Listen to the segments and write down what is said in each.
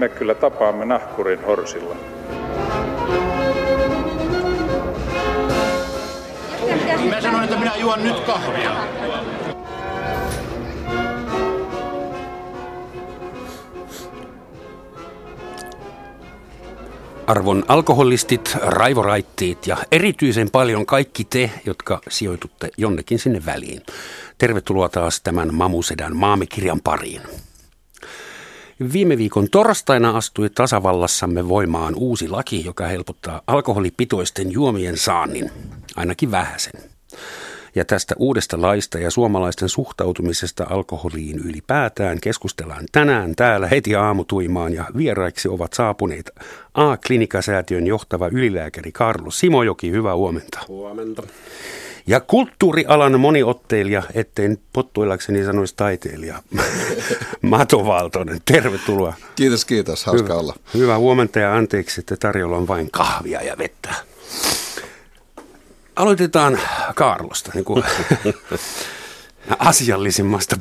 me kyllä tapaamme nahkurin horsilla. Mä sanoin, että minä juon nyt kahvia. Arvon alkoholistit, raivoraittiit ja erityisen paljon kaikki te, jotka sijoitutte jonnekin sinne väliin. Tervetuloa taas tämän Mamusedan maamikirjan pariin. Viime viikon torstaina astui tasavallassamme voimaan uusi laki, joka helpottaa alkoholipitoisten juomien saannin, ainakin vähäsen. Ja tästä uudesta laista ja suomalaisten suhtautumisesta alkoholiin ylipäätään keskustellaan tänään täällä heti aamutuimaan ja vieraiksi ovat saapuneet A-klinikasäätiön johtava ylilääkäri Karlo Simojoki. Hyvää huomenta. Huomenta. Ja kulttuurialan moniotteilija, etten pottuillakseni sanoisi taiteilija, Mato Valtonen. Tervetuloa. Kiitos, kiitos. Hauska hyvä, olla. Hyvää huomenta ja anteeksi, että tarjolla on vain kahvia ja vettä. Aloitetaan Kaarlosta, niin kuin asiallisimmasta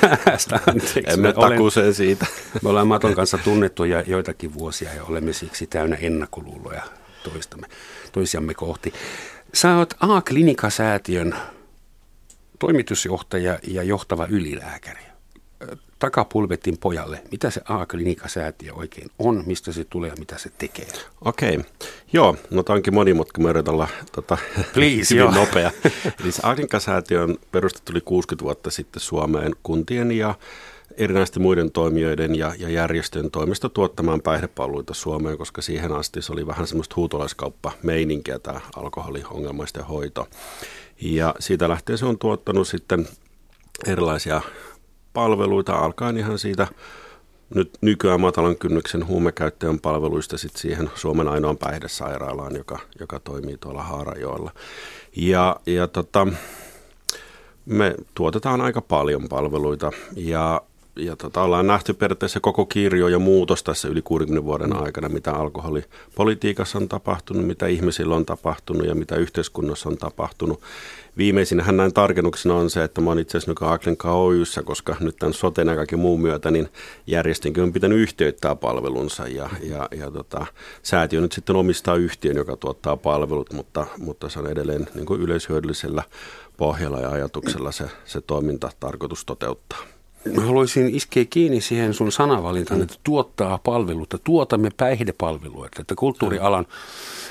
päästä. Anteeksi. Emme takuseen siitä. Me ollaan Maton kanssa tunnettu jo joitakin vuosia ja olemme siksi täynnä ennakkoluuloja toistamme, toisiamme kohti. Sä oot A-klinikasäätiön toimitusjohtaja ja johtava ylilääkäri. Takapulvetin pojalle, mitä se A-klinikasäätiö oikein on, mistä se tulee ja mitä se tekee? Okei, okay. joo, no tämä onkin monimutki, mä yritän olla tota, Please, hyvin joo. nopea. Eli se A-klinikasäätiö on perustettu yli 60 vuotta sitten Suomeen kuntien ja erinäisten muiden toimijoiden ja, ja järjestöjen toimesta tuottamaan päihdepalveluita Suomeen, koska siihen asti se oli vähän semmoista huutolaiskauppa-meininkiä tämä alkoholiongelmaisten hoito. Ja siitä lähtien se on tuottanut sitten erilaisia palveluita, alkaen ihan siitä nyt nykyään matalan kynnyksen huumekäyttäjän palveluista sitten siihen Suomen ainoan päihdesairaalaan, joka, joka toimii tuolla Haarajoella. Ja, ja tota, me tuotetaan aika paljon palveluita ja ja tota, ollaan nähty periaatteessa koko kirjo ja muutos tässä yli 60 vuoden aikana, mitä alkoholipolitiikassa on tapahtunut, mitä ihmisillä on tapahtunut ja mitä yhteiskunnassa on tapahtunut. Viimeisinähän näin tarkennuksena on se, että mä oon itse asiassa nykyään Aklenka Oyssä, koska nyt tämän soten ja kaiken muun myötä, niin järjestönkin on pitänyt yhteyttää palvelunsa ja, ja, ja tota, säätiö nyt sitten omistaa yhtiön, joka tuottaa palvelut, mutta, mutta se on edelleen niin kuin yleishyödyllisellä pohjalla ja ajatuksella se, se toiminta tarkoitus toteuttaa. Mä haluaisin iskeä kiinni siihen sun sanavalintaan, että tuottaa palveluita, tuotamme päihdepalveluita. Että kulttuurialan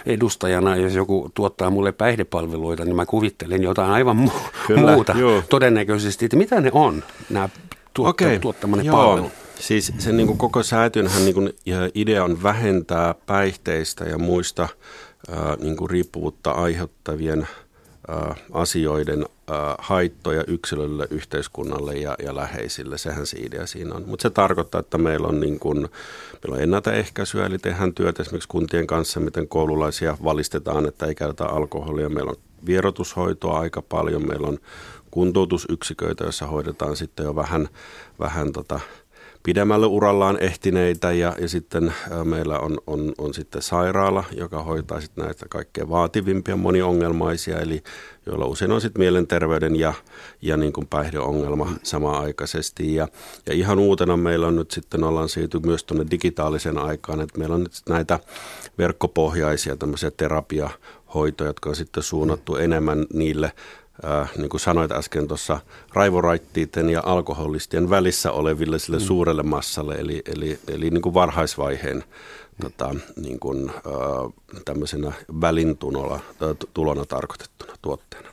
edustajana, jos joku tuottaa mulle päihdepalveluita, niin mä kuvittelen jotain aivan mu- Kyllä, muuta joo. todennäköisesti. Että mitä ne on, nämä tuotta- Okei, tuottamani joo. palvelut? Siis sen niin kuin koko säätiönhän niin kuin, idea on vähentää päihteistä ja muista ää, niin kuin riippuvuutta aiheuttavien asioiden ää, haittoja yksilölle, yhteiskunnalle ja, ja läheisille. Sehän se idea siinä on. Mutta se tarkoittaa, että meillä on, niin kuin, meillä on ennaltaehkäisyä, eli tehdään työtä esimerkiksi kuntien kanssa, miten koululaisia valistetaan, että ei käytetä alkoholia. Meillä on vierotushoitoa aika paljon, meillä on kuntoutusyksiköitä, joissa hoidetaan sitten jo vähän, vähän tota, pidemmälle urallaan ehtineitä ja, ja sitten ä, meillä on, on, on sitten sairaala, joka hoitaa sitten näitä kaikkein vaativimpia moniongelmaisia, eli joilla usein on sitten mielenterveyden ja, ja niin kuin päihdeongelma samaaikaisesti. Ja, ja ihan uutena meillä on nyt sitten, ollaan siirty myös tuonne digitaalisen aikaan, että meillä on nyt näitä verkkopohjaisia tämmöisiä terapiahoitoja, jotka on sitten suunnattu enemmän niille äh, niin kuin sanoit äsken tuossa, raivoraittiiden ja alkoholistien välissä oleville sille mm. suurelle massalle, eli, eli, eli niin kuin varhaisvaiheen tota, niin kuin, äh, tämmöisenä välintulona tulona tarkoitettuna tuotteena.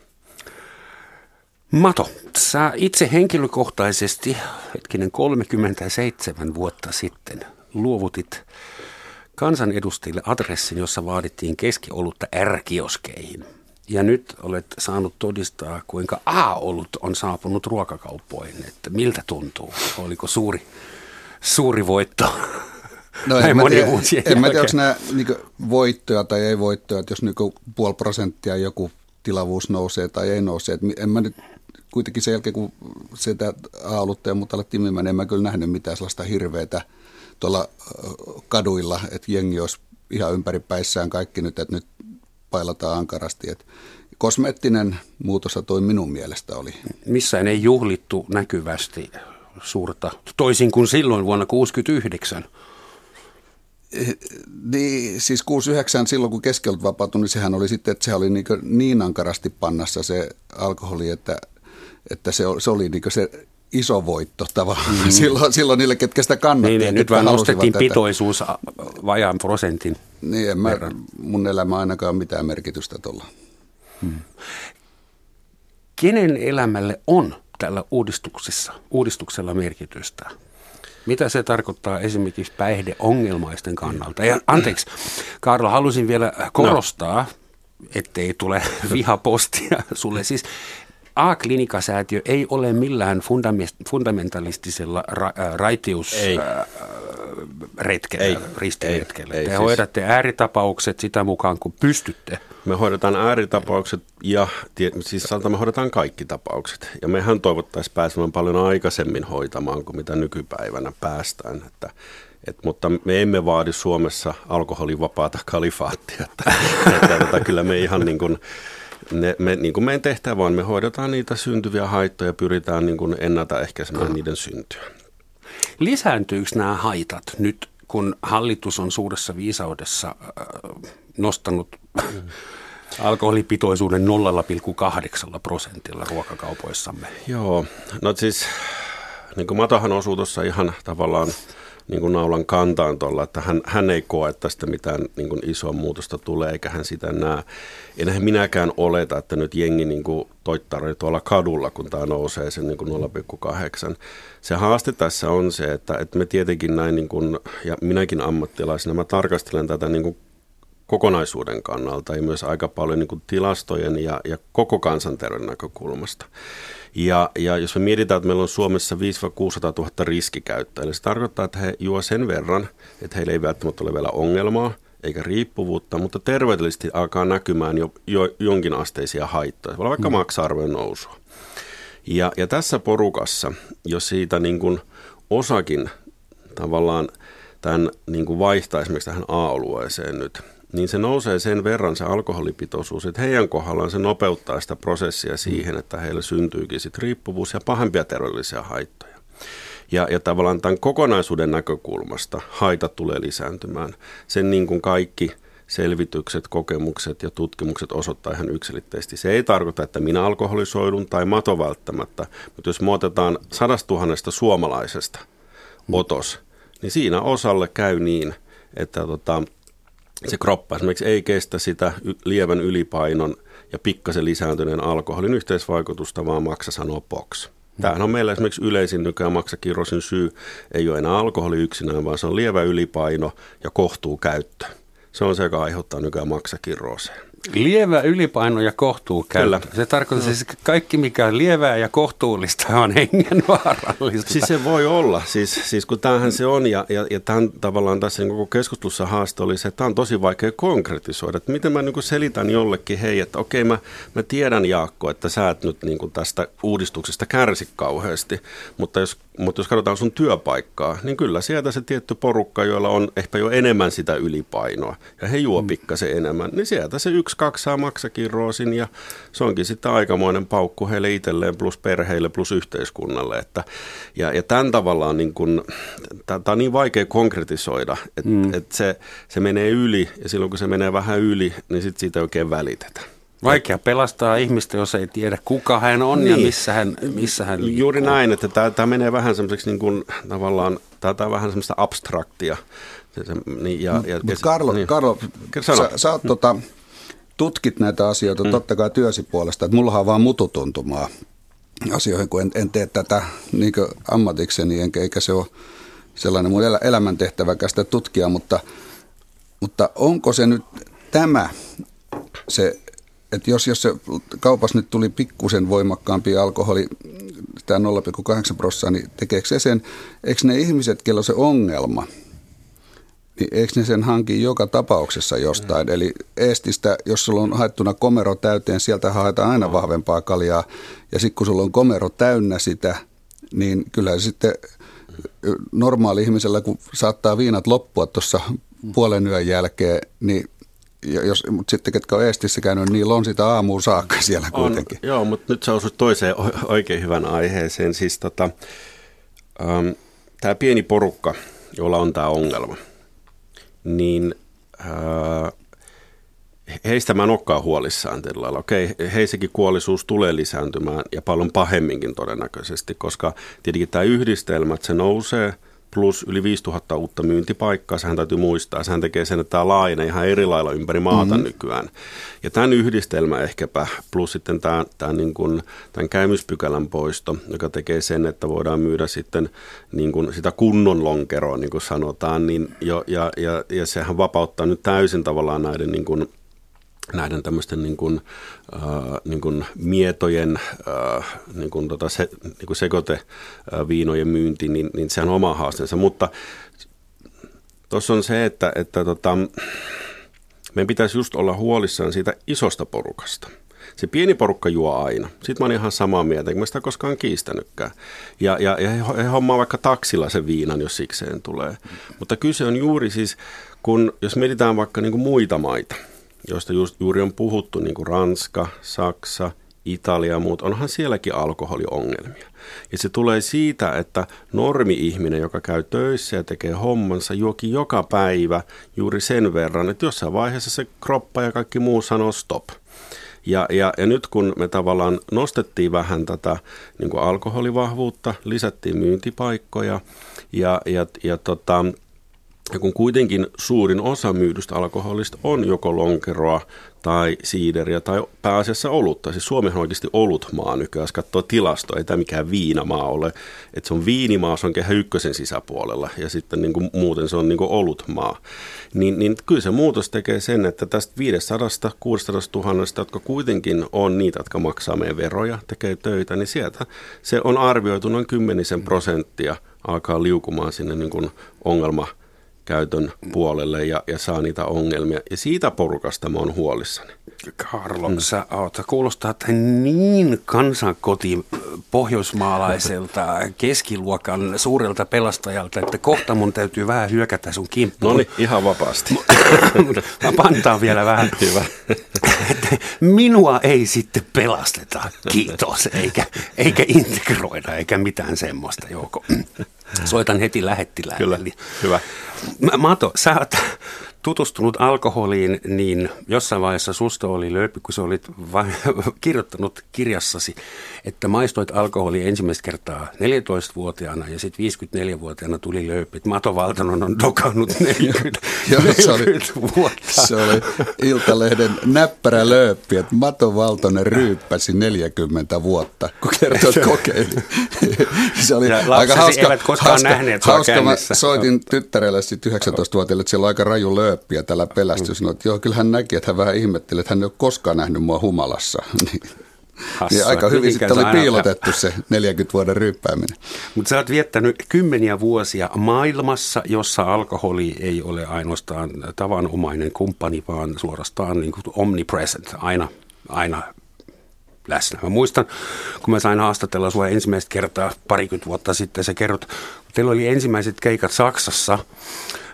Mato, sä itse henkilökohtaisesti, hetkinen 37 vuotta sitten, luovutit kansanedustajille adressin, jossa vaadittiin keskiolutta ärkioskeihin. Ja nyt olet saanut todistaa, kuinka A-olut on saapunut ruokakauppoihin. Että miltä tuntuu? Oliko suuri, suuri voitto? No en mä tiedä, en mä tiedä, onko nämä niin voittoja tai ei voittoja, että jos niin puoli prosenttia joku tilavuus nousee tai ei nouse. Et mi- en mä nyt kuitenkin sen jälkeen, kun sitä A-olutta ja muuta alettiin myymään, niin en mä kyllä nähnyt mitään sellaista hirveätä tuolla kaduilla, että jengi olisi ihan ympäripäissään kaikki nyt, että nyt pailataan ankarasti. Et kosmeettinen muutos toi minun mielestä oli. Missään ei juhlittu näkyvästi suurta, toisin kuin silloin vuonna 1969. Niin, siis 69 silloin kun keskeyt vapautui, niin sehän oli sitten, että se oli niin, niin ankarasti pannassa se alkoholi, että, että se, se oli niin se iso voitto tavallaan mm. silloin, silloin niille, ketkä sitä kannattiin. Niin, niin nyt vaan nostettiin tätä. pitoisuus vajaan prosentin Niin, en mä, mun elämä ainakaan mitään merkitystä tuolla. Hmm. Kenen elämälle on tällä uudistuksessa, uudistuksella merkitystä? Mitä se tarkoittaa esimerkiksi päihdeongelmaisten kannalta? Ja anteeksi, Karlo, halusin vielä korostaa, no. ettei tule vihapostia sulle. Siis A-klinikasäätiö ei ole millään fundamentalistisella ra- äh, raitiusretkellä, äh, ristiretkellä. Te ei, hoidatte siis. ääritapaukset sitä mukaan, kun pystytte. Me hoidetaan ääritapaukset ja siis me hoidetaan kaikki tapaukset. Ja mehän toivottaisiin pääsemään paljon aikaisemmin hoitamaan kuin mitä nykypäivänä päästään. Että, et, mutta me emme vaadi Suomessa alkoholivapaata kalifaattia. Että, että, että kyllä me ihan niin kuin, ne, me, niin kuin meidän tehtävä on, me hoidetaan niitä syntyviä haittoja ja pyritään niin kuin ennaltaehkäisemään niiden syntyä. Lisääntyykö nämä haitat nyt, kun hallitus on suuressa viisaudessa äh, nostanut alkoholipitoisuuden 0,8 prosentilla ruokakaupoissamme? Joo, no siis niin kuin Matohan osuu tuossa ihan tavallaan niin kuin naulan kantaan tuolla, että hän, hän ei koe, tästä mitään niin kuin isoa muutosta tulee, eikä hän sitä näe. Enhän minäkään oleta, että nyt jengi niin kuin toittaroi tuolla kadulla, kun tämä nousee sen niin kuin 0,8. Se haaste tässä on se, että, että me tietenkin näin, niin kuin, ja minäkin ammattilaisena, mä tarkastelen tätä niin kuin kokonaisuuden kannalta ja myös aika paljon niin kuin tilastojen ja, ja koko kansanterveyden näkökulmasta. Ja, ja jos me mietitään, että meillä on Suomessa 5-600 000 riskikäyttäjää, eli se tarkoittaa, että he juo sen verran, että heillä ei välttämättä ole vielä ongelmaa eikä riippuvuutta, mutta terveydellisesti alkaa näkymään jo, jo jonkinasteisia haittoja, voi olla vaikka mm. maksa-arvojen nousua. Ja, ja tässä porukassa, jos siitä niin kuin osakin tavallaan tämän niin kuin vaihtaa esimerkiksi tähän A-olueeseen nyt, niin se nousee sen verran se alkoholipitoisuus, että heidän kohdallaan se nopeuttaa sitä prosessia siihen, että heille syntyykin sit riippuvuus ja pahempia terveydellisiä haittoja. Ja, ja tavallaan tämän kokonaisuuden näkökulmasta haitat tulee lisääntymään. Sen niin kuin kaikki selvitykset, kokemukset ja tutkimukset osoittaa ihan yksilitteisesti. Se ei tarkoita, että minä alkoholisoidun tai mato välttämättä, mutta jos me otetaan sadasta tuhannesta suomalaisesta otos, niin siinä osalle käy niin, että tota, se kroppa esimerkiksi ei kestä sitä lievän ylipainon ja pikkasen lisääntyneen alkoholin yhteisvaikutusta, vaan maksa sanoo box. Tämähän on meillä esimerkiksi yleisin nykyään maksakirrosin syy, ei ole enää alkoholi yksinään, vaan se on lievä ylipaino ja kohtuu käyttö. Se on se, joka aiheuttaa nykyään maksakirrooseen. Lievä ylipaino ja kohtuukäyttö. Kyllä. Se tarkoittaa siis kaikki, mikä on lievää ja kohtuullista, on hengenvaarallista. Siis se voi olla, siis, siis kun tämähän se on, ja, ja, ja tämän tavallaan tässä niin koko keskustelussa haaste oli se, että tämä on tosi vaikea konkretisoida. Että miten mä niin selitän jollekin, hei, että okei, mä, mä tiedän Jaakko, että sä et nyt niin tästä uudistuksesta kärsi kauheasti, mutta jos mutta jos katsotaan sun työpaikkaa, niin kyllä sieltä se tietty porukka, joilla on ehkä jo enemmän sitä ylipainoa, ja he juo mm. pikkasen enemmän, niin sieltä se yksi, kaksi saa maksakirroosin, ja se onkin sitten aikamoinen paukku heille itselleen, plus perheille, plus yhteiskunnalle. Että, ja, ja tämän tavallaan niin kun, tämä on niin vaikea konkretisoida, että mm. että se, se menee yli, ja silloin kun se menee vähän yli, niin sitten siitä ei oikein välitetä. Vaikea pelastaa ihmistä, jos ei tiedä, kuka hän on niin. ja missä hän, missä hän liikkuu. Juuri näin, että tämä, tämä menee vähän semmoiseksi niin kuin, tavallaan, tämä, tämä on vähän semmoista abstraktia. Niin, ja, ja, Mutta Karlo, niin. Karlo sä, sä oot, tota, tutkit näitä asioita mm. totta kai työsi puolesta, että mulla on vaan mututuntumaa asioihin, kun en, en tee tätä niin ammatikseni, enkä eikä se ole sellainen mun elämäntehtäväkästä tutkia, mutta, mutta onko se nyt tämä se että jos, jos se kaupassa nyt tuli pikkusen voimakkaampi alkoholi, tämä 0,8 prosenttia, niin tekeekö se sen, eikö ne ihmiset, kello se ongelma, niin eikö ne sen hanki joka tapauksessa jostain? Mm. Eli Eestistä, jos sulla on haettuna komero täyteen, sieltä haetaan aina vahvempaa kaljaa. Ja sitten kun sulla on komero täynnä sitä, niin kyllä sitten normaali ihmisellä, kun saattaa viinat loppua tuossa puolen yön jälkeen, niin jos, mutta sitten ketkä on Eestissä käynyt, niin niillä on sitä aamuun saakka siellä kuitenkin. On, joo, mutta nyt sä osut toiseen oikein hyvän aiheeseen. Siis tota, ähm, tämä pieni porukka, jolla on tämä ongelma, niin ää, heistä mä en olekaan huolissaan tällä lailla. Okei, heissäkin kuollisuus tulee lisääntymään ja paljon pahemminkin todennäköisesti, koska tietenkin tämä yhdistelmä, että se nousee – plus yli 5000 uutta myyntipaikkaa. Sehän täytyy muistaa. Sehän tekee sen, että tämä laajenee ihan eri lailla ympäri maata mm-hmm. nykyään. Ja tämän yhdistelmä ehkäpä, plus sitten tämä, tämä niin kuin, tämän käymyspykälän poisto, joka tekee sen, että voidaan myydä sitten niin kuin sitä kunnon lonkeroa, niin kuin sanotaan, niin jo, ja, ja, ja sehän vapauttaa nyt täysin tavallaan näiden niin kuin näiden tämmöisten niin kuin, äh, niin kuin mietojen äh, niin kuin tota se, niin kuin sekoiteviinojen myynti, niin, niin sehän on oma haasteensa. Mutta tuossa on se, että, että tota, meidän pitäisi just olla huolissaan siitä isosta porukasta. Se pieni porukka juo aina. Sitten mä oon ihan samaa mieltä, enkä mä sitä koskaan kiistänytkään. Ja, ja, ja he, he hommaa vaikka taksilla sen viinan, jos sikseen tulee. Mutta kyse on juuri siis, kun jos mietitään vaikka niin kuin muita maita – joista just, juuri on puhuttu, niin kuin Ranska, Saksa, Italia ja muut, onhan sielläkin alkoholiongelmia. Ja se tulee siitä, että normi-ihminen, joka käy töissä ja tekee hommansa, juoki joka päivä juuri sen verran, että jossain vaiheessa se kroppa ja kaikki muu sanoo stop. Ja, ja, ja nyt kun me tavallaan nostettiin vähän tätä niin kuin alkoholivahvuutta, lisättiin myyntipaikkoja ja, ja, ja tota, ja kun kuitenkin suurin osa myydystä alkoholista on joko lonkeroa tai siideriä tai pääasiassa olutta. Siis Suomihan on oikeasti olutmaa nykyään, jos katsoo tilastoa, ei tämä mikään viinamaa ole. Että se on viinimaa, se on kehä ykkösen sisäpuolella ja sitten niin kuin muuten se on niin kuin olutmaa. Niin, niin kyllä se muutos tekee sen, että tästä 500 600 000, jotka kuitenkin on niitä, jotka maksaa meidän veroja, tekee töitä, niin sieltä se on arvioitu noin kymmenisen prosenttia alkaa liukumaan sinne niin kuin ongelma käytön puolelle ja, ja saa niitä ongelmia. Ja siitä porukasta mä oon huolissani. Karlo, mm. sä oot, kuulostaa että niin kansankoti pohjoismaalaiselta keskiluokan suurelta pelastajalta, että kohta mun täytyy vähän hyökätä sun kimppuun. No niin, ihan vapaasti. Mä pantaan vielä vähän. Hyvä. Minua ei sitten pelasteta, kiitos, eikä, eikä integroida, eikä mitään semmoista, Jouko. Soitan heti lähettiläälle. Kyllä, hyvä. Mato, sä oot tutustunut alkoholiin, niin jossain vaiheessa susta oli löypy, kun sä olit va- kirjoittanut kirjassasi, että maistoit alkoholia ensimmäistä kertaa 14-vuotiaana ja sitten 54-vuotiaana tuli löypy. Mato Valtanon on dokannut 40, Joo, se oli, vuotta. Se oli Iltalehden näppärä löyppi, että Mato Valtonen ryyppäsi 40 vuotta, kun kertoi, että kokeili. se oli ja aika hauska. eivät koskaan hauska, nähneet hauska, mä soitin tyttärelle sitten 19-vuotiaille, että siellä on aika raju löyppi lööppiä tällä pelästyi. Sanoi, että joo, kyllä hän näki, että hän vähän ihmetteli, että hän ei ole koskaan nähnyt mua humalassa. Niin, Hassua, niin aika hyvin sitten oli piilotettu se 40 vuoden ryppääminen. Mutta sä oot viettänyt kymmeniä vuosia maailmassa, jossa alkoholi ei ole ainoastaan tavanomainen kumppani, vaan suorastaan niin kuin omnipresent, aina, aina läsnä. Mä muistan, kun mä sain haastatella sua ensimmäistä kertaa parikymmentä vuotta sitten, sä kerrot, teillä oli ensimmäiset keikat Saksassa,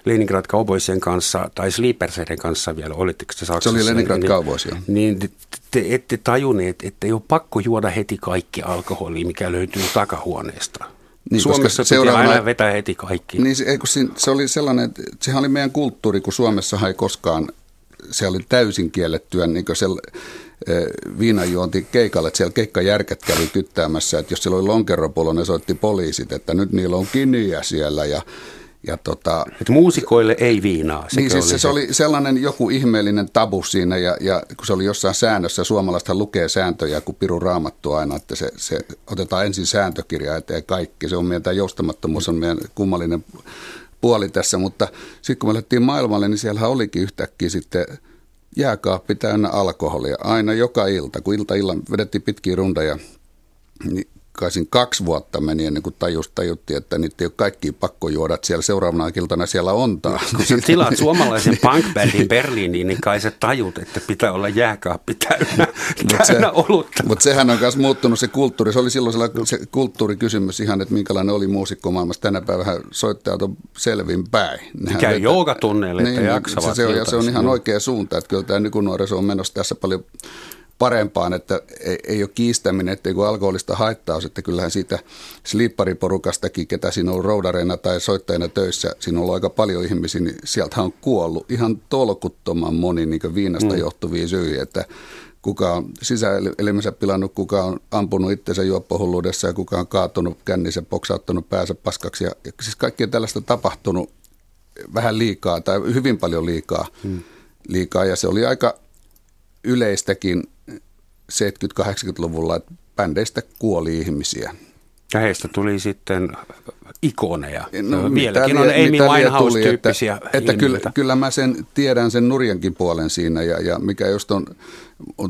Leningrad Cowboysien kanssa tai Sleeperseiden kanssa vielä, olitteko te Saksassa? Se oli Leningrad niin, Cowboys, joo. Niin te, te ette tajunneet, että ei ole pakko juoda heti kaikki alkoholi, mikä löytyy takahuoneesta. Niin, Suomessa piti seuraavana, aina vetää heti kaikki. Niin, se, se oli sellainen, että sehän oli meidän kulttuuri, kun Suomessa ei koskaan, se oli täysin kiellettyä niin se, viinajuonti keikalle, että siellä keikkajärket kävi tyttäämässä, että jos siellä oli lonkeropuolo, ne soitti poliisit, että nyt niillä on kiniä siellä ja ja tota, Et muusikoille ei viinaa. Niin siis se, se oli sellainen joku ihmeellinen tabu siinä ja, ja kun se oli jossain säännössä, suomalaisethan lukee sääntöjä kuin piru raamattu aina, että se, se otetaan ensin sääntökirja eteen kaikki. Se on meidän, tämä joustamattomuus on meidän kummallinen puoli tässä, mutta sitten kun me lähdettiin maailmalle, niin siellähän olikin yhtäkkiä sitten jääkaappi täynnä alkoholia. Aina joka ilta, kun ilta illan vedettiin pitkiä rundeja, niin kaisin kaksi vuotta meni ennen kuin tajus, tajuttiin, että niitä ei ole kaikki pakko juoda, että siellä seuraavana iltana siellä on taas. Kun sä tilaat suomalaisen punkbändin Berliiniin, niin kai sä tajut, että pitää olla jääkaappi täynnä, täynnä se, olutta. Mutta sehän on myös muuttunut se kulttuuri. Se oli silloin se kulttuurikysymys ihan, että minkälainen oli muusikko maailmassa. Tänä päivänä soittajat on selvin päin. Nehän Käy joogatunneille, niin, että jaksavat. Se, se, on, ja se on ihan oikea suunta, että kyllä tämä nykynuoriso on menossa tässä paljon parempaan, että ei, ei ole kiistäminen, että kun alkoholista haittaa, että kyllähän siitä slippariporukastakin, ketä siinä on roudareina tai soittajina töissä, siinä on ollut aika paljon ihmisiä, niin sieltä on kuollut ihan tolkuttoman moni niin viinasta mm. johtuvia syitä, että kuka on sisäelimensä pilannut, kuka on ampunut itsensä juoppohulluudessa ja kuka on kaatunut kännissä, poksauttanut päänsä paskaksi. Ja, ja siis kaikkea tällaista tapahtunut vähän liikaa tai hyvin paljon liikaa, hmm. liikaa ja se oli aika yleistäkin 70-80-luvulla, että bändeistä kuoli ihmisiä. Ja heistä tuli sitten ikoneja. No, Vieläkin on Amy Winehouse-tyyppisiä Että, että kyllä, kyllä mä sen tiedän sen nurjankin puolen siinä ja, ja mikä just on,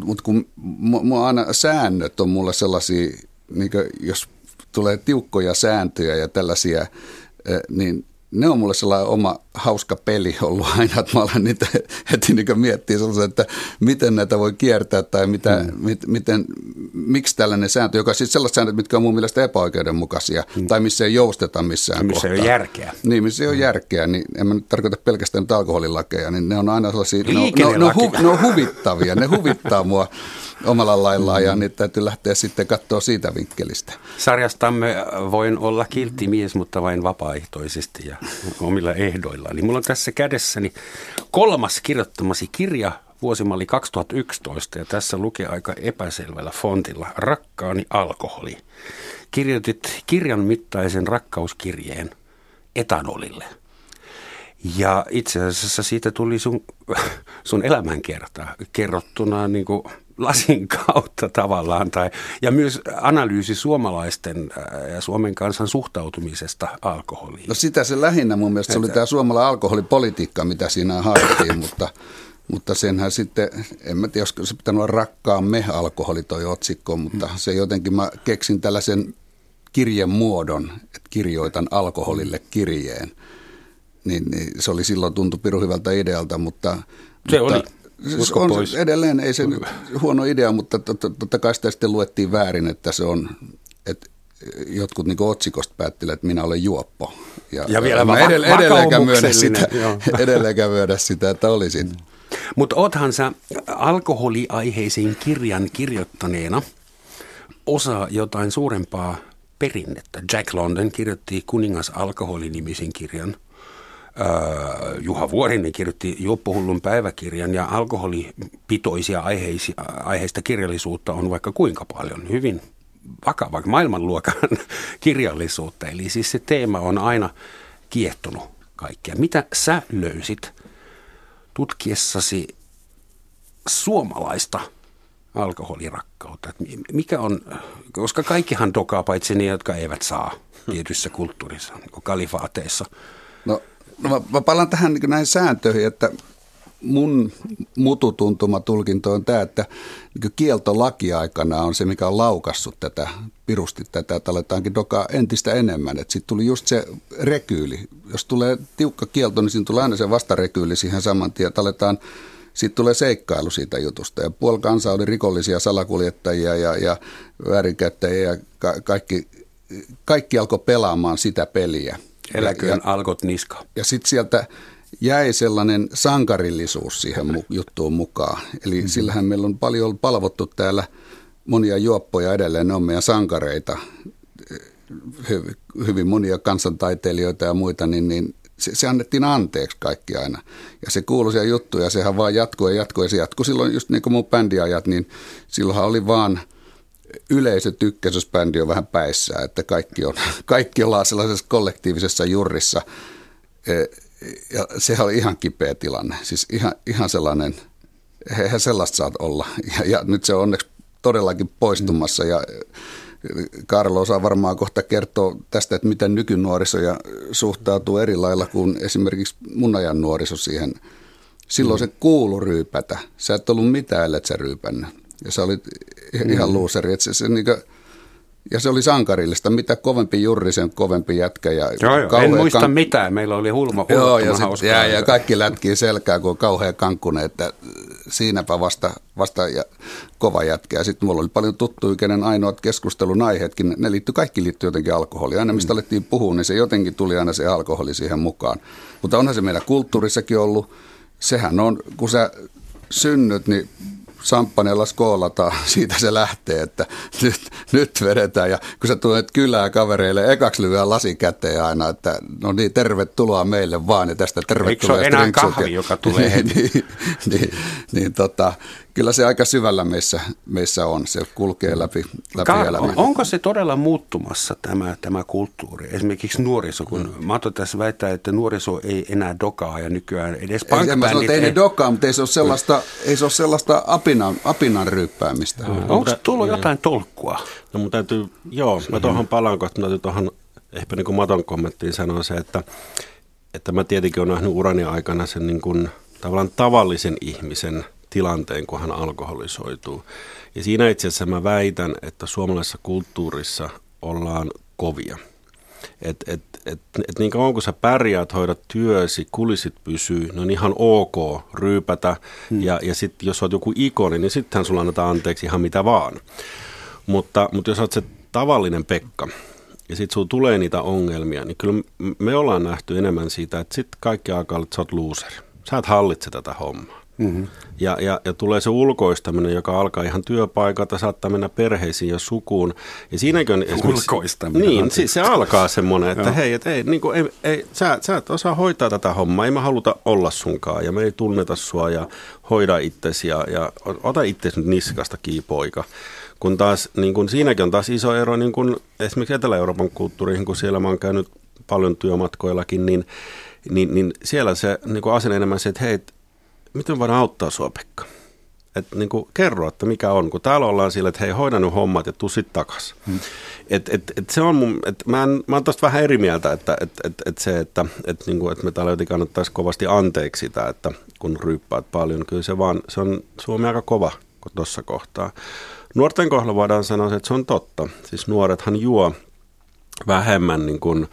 mutta kun mua aina säännöt on mulle sellaisia, niin jos tulee tiukkoja sääntöjä ja tällaisia, niin ne on mulle sellainen oma hauska peli ollut aina, että mä olen niitä heti niin miettiä sellaisen, että miten näitä voi kiertää tai mitä, mm. mit, miten, miksi tällainen sääntö, joka on siis sellaiset säännöt, mitkä on mun mielestä epäoikeudenmukaisia mm. tai missä ei jousteta missään Missä kohtaa. ei ole järkeä. Niin, missä ei ole mm. järkeä, niin en mä nyt tarkoita pelkästään alkoholilakeja, niin ne on aina sellaisia, ne on, ne, on, ne, on hu, ne on huvittavia, ne huvittaa mua omalla laillaan ja niitä täytyy lähteä sitten katsoa siitä vinkkelistä. Sarjastamme voin olla kiltti mies, mutta vain vapaaehtoisesti ja omilla ehdoilla. Eli mulla on tässä kädessäni kolmas kirjoittamasi kirja vuosimalli 2011 ja tässä lukee aika epäselvällä fontilla Rakkaani alkoholi. Kirjoitit kirjan mittaisen rakkauskirjeen etanolille. Ja itse asiassa siitä tuli sun, sun elämänkerta kerrottuna niin kuin lasin kautta tavallaan, tai, ja myös analyysi suomalaisten äh, ja Suomen kansan suhtautumisesta alkoholiin. No sitä se lähinnä mun mielestä se oli tämä suomalainen alkoholipolitiikka, mitä siinä haettiin, mutta, mutta senhän sitten, en mä tiedä, olisiko se pitänyt olla rakkaamme alkoholi toi otsikko, mutta se jotenkin mä keksin tällaisen kirjen muodon, että kirjoitan alkoholille kirjeen. Niin, niin se oli silloin tuntu piru hyvältä idealta, mutta... Se mutta, oli Siis on pois. edelleen, ei se huono idea, mutta totta kai sitä sitten luettiin väärin, että se on, että jotkut niin otsikosta päättivät, että minä olen juoppo. Ja, ja vielä mä edell- edelleenkään myönnä sitä, edelleenkään myönnä sitä, että olisin. Mutta oothan sä alkoholiaiheisen kirjan kirjoittaneena osa jotain suurempaa perinnettä. Jack London kirjoitti Kuningas alkoholinimisen kirjan – Juha Vuorinen kirjoitti Juoppohullun päiväkirjan ja alkoholipitoisia aiheista kirjallisuutta on vaikka kuinka paljon. Hyvin vakava maailmanluokan kirjallisuutta. Eli siis se teema on aina kiehtonut kaikkea. Mitä sä löysit tutkiessasi suomalaista alkoholirakkautta? Mikä on, koska kaikkihan dokaa paitsi ne, jotka eivät saa tietyissä kulttuurissa, niin kalifaateissa. No No mä, mä palaan tähän niin näihin sääntöihin, että mun mututuntuma tulkinto on tämä, että niin kieltolaki aikana on se, mikä on laukassut tätä, pirusti tätä, että aletaankin dokaa entistä enemmän. Sitten tuli just se rekyyli. Jos tulee tiukka kielto, niin siinä tulee aina se vastarekyyli siihen saman tien, että aletaan sitten tulee seikkailu siitä jutusta. Ja puoli kansaa oli rikollisia salakuljettajia ja, ja väärinkäyttäjiä ja ka- kaikki, kaikki alkoi pelaamaan sitä peliä. Eläköön ja, alkot niska. Ja sitten sieltä jäi sellainen sankarillisuus siihen mu- juttuun mukaan. Eli mm-hmm. sillähän meillä on paljon palvottu täällä monia juoppoja edelleen, ne on meidän sankareita, hyvin, hyvin monia kansantaiteilijoita ja muita, niin, niin se, se annettiin anteeksi kaikki aina. Ja se kuuluisia juttuja, sehän vaan jatkuu ja jatkuu. Ja se jatkuu silloin just niin kuin mun bändiajat, niin silloinhan oli vaan – yleisö tykkäsi, jos bändi on vähän päissä, että kaikki, on, kaikki ollaan sellaisessa kollektiivisessa jurrissa. E, ja sehän oli ihan kipeä tilanne, siis ihan, ihan sellainen, eihän sellaista saat olla. Ja, ja nyt se on onneksi todellakin poistumassa ja Karlo osaa varmaan kohta kertoa tästä, että miten nykynuoriso ja suhtautuu eri lailla kuin esimerkiksi mun ajan nuoriso siihen. Silloin mm. se kuulu ryypätä. Sä et ollut mitään, ellei sä ryypännyt. Ja sä olit ihan mm. luuseri. Että se, se, niin kuin, ja se oli sankarillista. Mitä kovempi jurri, sen kovempi jätkä. Ja joo, joo. En muista kan... mitään. Meillä oli hulma, joo, ja, sit, ja, ja, kaikki lätkii selkää, kun on kauhean kankkune, että siinäpä vasta, vasta ja kova jätkä. Ja sitten mulla oli paljon tuttuja, kenen ainoat keskustelun aiheetkin, ne liittyi, kaikki liittyi jotenkin alkoholiin. Aina mistä mm. alettiin puhua, niin se jotenkin tuli aina se alkoholi siihen mukaan. Mutta onhan se meillä kulttuurissakin ollut. Sehän on, kun sä synnyt, niin samppanella skoolataan, siitä se lähtee, että nyt, nyt vedetään. Ja kun sä tulet kylää kavereille, ekaksi lyödään lasi käteen aina, että no niin, tervetuloa meille vaan ja tästä tervetuloa. Eikö se ole enää kahvi, joka tulee niin, niin, niin, niin, tota, kyllä se aika syvällä meissä, meissä on. Se kulkee läpi, läpi Ka- elämän. Onko se todella muuttumassa tämä, tämä kulttuuri? Esimerkiksi nuoriso, kun mm. Mato tässä väittää, että nuoriso ei enää dokaa ja nykyään edes ei, en mä sano, ei ne dokaa, mutta ei se ole sellaista, ei se ole sellaista apinan, apinan ryppäämistä. Mm. Onko tullut jotain tolkkua? No mun täytyy, joo, mä tuohon palaan kohta, täytyy tuohon ehkä niin kuin Maton kommenttiin sanoa se, että, että mä tietenkin olen nähnyt urani aikana sen niin kuin, tavallaan tavallisen ihmisen – tilanteen, kun hän alkoholisoituu. Ja siinä itse asiassa mä väitän, että suomalaisessa kulttuurissa ollaan kovia. Et, et, et, et niin kauan kun sä pärjäät, hoidat työsi, kulisit pysyy, no on ihan ok ryypätä. Hmm. Ja, ja sitten jos oot joku ikoni, niin sittenhän sulla annetaan anteeksi ihan mitä vaan. Mutta, mutta jos oot se tavallinen Pekka, ja sitten sulla tulee niitä ongelmia, niin kyllä me ollaan nähty enemmän siitä, että sitten kaikki alkaa, että sä oot loser. Sä et hallitse tätä hommaa. Mm-hmm. Ja, ja, ja tulee se ulkoistaminen, joka alkaa ihan työpaikalta, saattaa mennä perheisiin ja sukuun. Ja siinäkin on Ulkoistaminen. Niin, se, se alkaa semmoinen, että hei, et, ei, niin kuin, ei, ei, sä, sä et osaa hoitaa tätä hommaa, ei me haluta olla sunkaan ja me ei tunneta sua ja hoida itsesi ja, ja ota itsesi nyt niskasta kiipoika. Kun taas niin kun siinäkin on taas iso ero niin kun esimerkiksi Etelä-Euroopan kulttuuriin, kun siellä mä oon käynyt paljon työmatkoillakin, niin, niin, niin siellä se niin asenne enemmän se, että hei, miten voidaan auttaa sua Pekka? Että niin kuin, kerro, että mikä on, kun täällä ollaan sillä, että hei, hoida nyt hommat ja tuu sit takas. Hmm. Et, et, et se on mun, et mä, en, mä oon tosta vähän eri mieltä, että et, et, et se, että et, niin kuin, että me täällä jotenkin annettaisiin kovasti anteeksi sitä, että kun ryyppäät paljon, kyllä se vaan, se on Suomi aika kova tuossa kohtaa. Nuorten kohdalla voidaan sanoa, että se on totta. Siis nuorethan juo vähemmän niin kuin,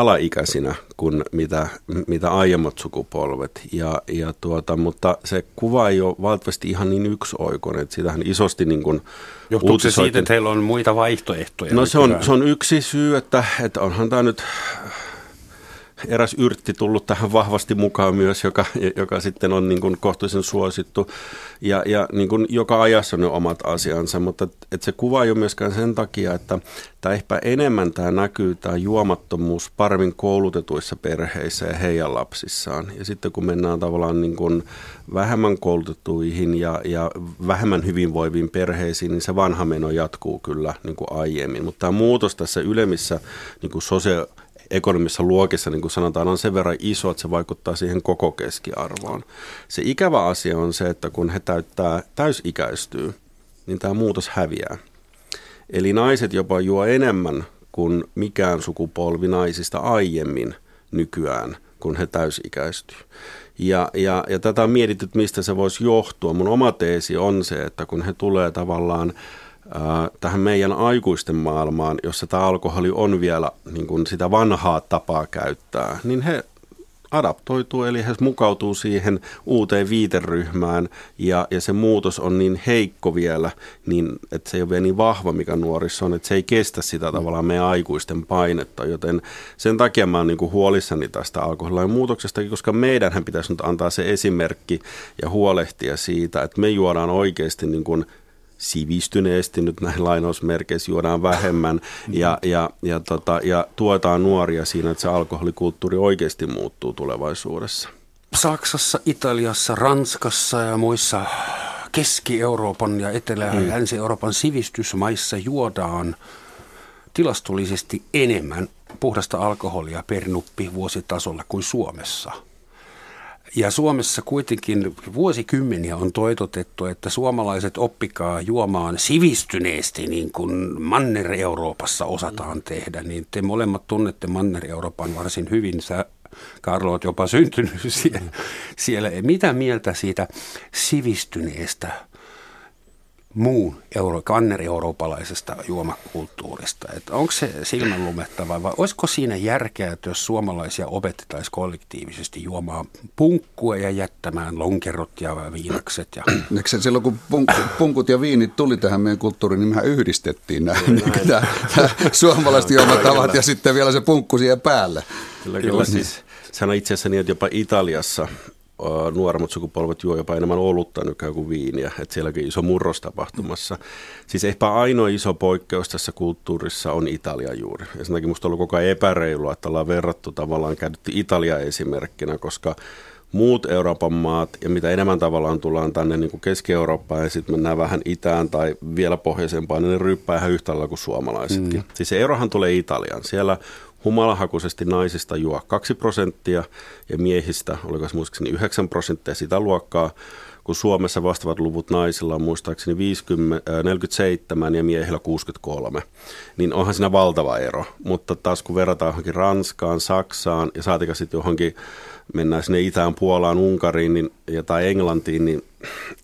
alaikäisinä kuin mitä, mitä aiemmat sukupolvet. Ja, ja tuota, mutta se kuva ei ole valitettavasti ihan niin yksioikoinen, että sitähän isosti niin kuin Johtuuko se siitä, että heillä on muita vaihtoehtoja? No se on, se on yksi syy, että, että onhan tämä nyt eräs yrtti tullut tähän vahvasti mukaan myös, joka, joka sitten on niin kuin kohtuullisen suosittu ja, ja niin kuin joka ajassa ne omat asiansa, mutta et se kuva ei ole myöskään sen takia, että tämä ehkä enemmän tämä näkyy tämä juomattomuus paremmin koulutetuissa perheissä ja heidän lapsissaan. Ja sitten kun mennään tavallaan niin kuin vähemmän koulutettuihin ja, ja vähemmän hyvinvoiviin perheisiin, niin se vanha meno jatkuu kyllä niin kuin aiemmin. Mutta tämä muutos tässä ylemmissä niin kuin sosio- ekonomissa luokissa, niin kuin sanotaan, on sen verran iso, että se vaikuttaa siihen koko keskiarvoon. Se ikävä asia on se, että kun he täyttää, täysikäistyy, niin tämä muutos häviää. Eli naiset jopa juo enemmän kuin mikään sukupolvi naisista aiemmin nykyään, kun he täysikäistyy. Ja, ja, ja tätä on mietitty, mistä se voisi johtua. Mun oma teesi on se, että kun he tulee tavallaan tähän meidän aikuisten maailmaan, jossa tämä alkoholi on vielä niin kuin sitä vanhaa tapaa käyttää, niin he adaptoituu, eli he mukautuu siihen uuteen viiteryhmään ja, ja se muutos on niin heikko vielä, niin että se ei ole vielä niin vahva, mikä nuorissa on, että se ei kestä sitä tavallaan meidän aikuisten painetta, joten sen takia mä oon niin kuin huolissani tästä alkoholilain muutoksesta, koska meidänhän pitäisi nyt antaa se esimerkki ja huolehtia siitä, että me juodaan oikeasti niin kuin sivistyneesti, nyt näin lainausmerkeissä juodaan vähemmän ja, ja, ja, tota, ja tuetaan nuoria siinä, että se alkoholikulttuuri oikeasti muuttuu tulevaisuudessa. Saksassa, Italiassa, Ranskassa ja muissa Keski-Euroopan ja Etelä- ja mm. Länsi-Euroopan sivistysmaissa juodaan tilastollisesti enemmän puhdasta alkoholia per nuppi vuositasolla kuin Suomessa – ja Suomessa kuitenkin vuosikymmeniä on toitotettu, että suomalaiset oppikaa juomaan sivistyneesti niin kuin Manner-Euroopassa osataan tehdä. Niin te molemmat tunnette Manner-Euroopan varsin hyvin. Sä Karlo, jopa syntynyt siellä. siellä. Mitä mieltä siitä sivistyneestä muun euro, kanner-eurooppalaisesta juomakulttuurista. Että onko se silmänlumettava vai olisiko siinä järkeä, että jos suomalaisia opetettaisiin kollektiivisesti juomaan punkkua ja jättämään lonkerot ja viinakset? Ja... Eikö se silloin, kun punkut ja viinit tuli tähän meidän kulttuuriin, niin mehän yhdistettiin nämä, niin nämä, nämä suomalaiset juomatavat ja sitten vielä se punkku siihen päälle. Kyllä, kyllä. Siis, sehän on itse asiassa niin, että jopa Italiassa nuoremmat sukupolvet juo jopa enemmän olutta nykyään kuin viiniä, että sielläkin iso murros tapahtumassa. Siis ehkä ainoa iso poikkeus tässä kulttuurissa on Italia juuri. Ja sen takia musta on ollut koko ajan epäreilua, että ollaan verrattu tavallaan käytetty Italia esimerkkinä, koska muut Euroopan maat ja mitä enemmän tavallaan tullaan tänne niin kuin Keski-Eurooppaan ja sitten mennään vähän itään tai vielä pohjoisempaan, niin ne ryppää ihan yhtä lailla kuin suomalaisetkin. Mm. Siis se erohan tulee Italiaan. Siellä humalahakuisesti naisista juo 2 prosenttia ja miehistä, oliko se muistaakseni 9 prosenttia sitä luokkaa, kun Suomessa vastaavat luvut naisilla on muistaakseni 50, äh, 47 ja miehillä 63, niin onhan siinä valtava ero. Mutta taas kun verrataan johonkin Ranskaan, Saksaan ja saatika sitten johonkin mennään sinne Itään, Puolaan, Unkariin niin, ja, tai Englantiin, niin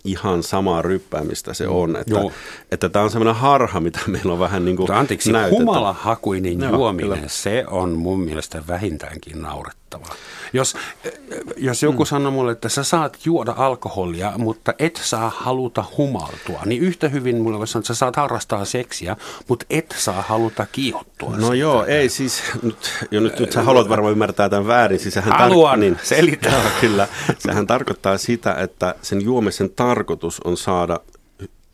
ihan samaa ryppäämistä se on. Että, Joo. että tämä on sellainen harha, mitä meillä on vähän niin kuin Anteeksi, humalahakuinen juominen, Joo, se on mun mielestä vähintäänkin naurettavaa. Jos, jos joku mm. sanoo mulle, että sä saat juoda alkoholia, mutta et saa haluta humaltua, niin yhtä hyvin mulle voi sanoa, että sä saat harrastaa seksiä, mutta et saa haluta kiihottua. No sitä. joo, ei siis, nyt, jo nyt, nyt sä haluat varmaan ymmärtää tämän väärin. Siis sehän Haluan, tar- niin, selitä. Joo, kyllä. Sehän tarkoittaa sitä, että sen juomisen tarkoitus on saada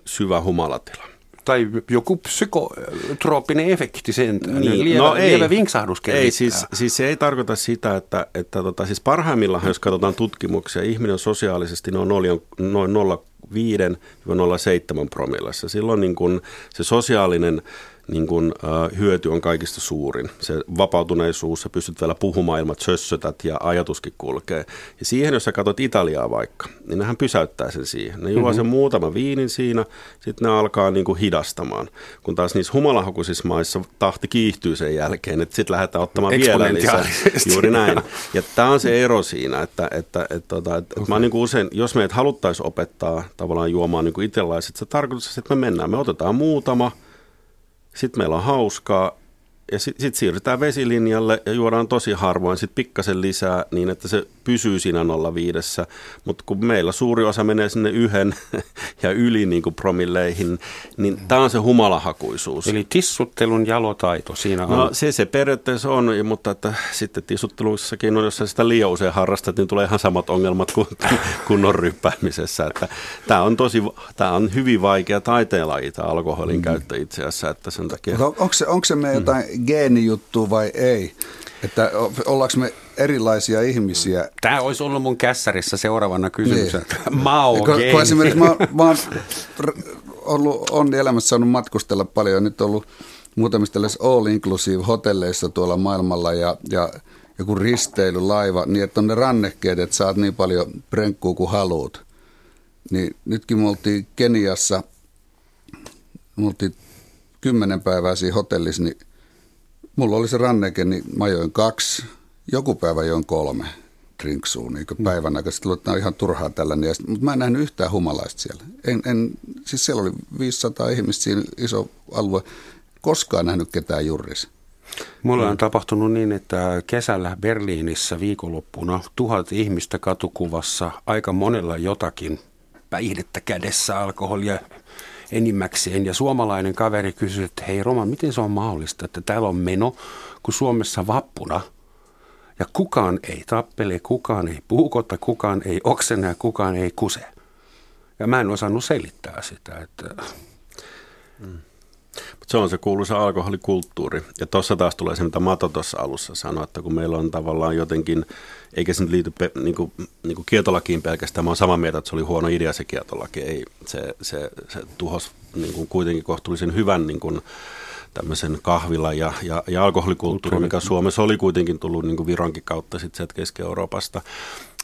syvä humalatila. Tai joku psykotrooppinen efekti sen niin, lievä, no ei, lievä vinksahdus Ei, siis, siis se ei tarkoita sitä, että, että tota, siis parhaimmillaan, jos katsotaan tutkimuksia, ihminen on sosiaalisesti noin, noin 0,5-0,7 promillassa. Silloin niin kun se sosiaalinen niin kun, äh, hyöty on kaikista suurin. Se vapautuneisuus, sä pystyt vielä puhumaan ilman, sössötät ja ajatuskin kulkee. Ja siihen, jos sä katsot Italiaa vaikka, niin nehän pysäyttää sen siihen. Ne juo mm-hmm. sen muutama viinin siinä, sitten ne alkaa niin kuin hidastamaan. Kun taas niissä humalahakuisissa maissa tahti kiihtyy sen jälkeen, että sitten lähdetään ottamaan vielä lisää. Juuri näin. Ja tämä on se ero siinä, että, että, että, että, että okay. mä niin kuin usein, jos meidät haluttaisiin opettaa tavallaan juomaan niin kuin se tarkoitus, että me mennään, me otetaan muutama – sitten meillä on hauskaa ja sitten sit siirrytään vesilinjalle ja juodaan tosi harvoin sitten pikkasen lisää niin, että se pysyy siinä 0,5. Mutta kun meillä suuri osa menee sinne yhden ja yli niin kuin promilleihin, niin tämä on se humalahakuisuus. Eli tissuttelun jalotaito siinä on. No se se periaatteessa on, mutta että sitten tissutteluissakin on, jos sä sitä liian usein harrastat, niin tulee ihan samat ongelmat kuin kunnon ryppäämisessä. Että tämä on tosi, tämä on hyvin vaikea taiteenlaji tämä alkoholin mm. käyttö itse asiassa, että sen takia. Onko se, onko se me jotain mm. Geenijuttua vai ei? Että ollaanko me erilaisia ihmisiä? Tämä olisi ollut mun kässärissä seuraavana kysymyksenä. Niin. Mao kun, kun esimerkiksi mä, mä oon ollut, on elämässä saanut matkustella paljon. Nyt ollut muutamissa tällaisissa all-inclusive hotelleissa tuolla maailmalla ja, ja joku risteilylaiva, niin että on ne rannekkeet, että saat niin paljon prenkkuu kuin haluat. Niin nytkin me oltiin Keniassa, me oltiin kymmenen päivää siinä hotellissa, niin Mulla oli se ranneke, niin mä join kaksi, joku päivä join kolme drinksua niin päivän aikana. Sitten että on ihan turhaa tällainen. Mutta mä en nähnyt yhtään humalaista siellä. En, en, siis siellä oli 500 ihmistä siinä iso alue. Koskaan nähnyt ketään jurris. Mulla on tapahtunut niin, että kesällä Berliinissä viikonloppuna tuhat ihmistä katukuvassa, aika monella jotakin päihdettä kädessä, alkoholia enimmäkseen. Ja suomalainen kaveri kysyi, että hei Roman, miten se on mahdollista, että täällä on meno, kun Suomessa vappuna ja kukaan ei tappele, kukaan ei puukota, kukaan ei oksene ja kukaan ei kuse. Ja mä en osannut selittää sitä, että... Mm. Mutta se on se kuuluisa alkoholikulttuuri. Ja tuossa taas tulee se, mitä Mato tuossa alussa sanoi, että kun meillä on tavallaan jotenkin, eikä se nyt liity pe, niin kuin, niin kuin kietolakiin pelkästään, mä oon samaa mieltä, että se oli huono idea se kietolaki. Ei, se, se, se tuhos niin kuin kuitenkin kohtuullisen hyvän niin kuin, tämmöisen kahvila ja, ja, ja alkoholikulttuuri, mikä Suomessa oli kuitenkin tullut niin kuin Vironkin kautta sitten sieltä Keski-Euroopasta.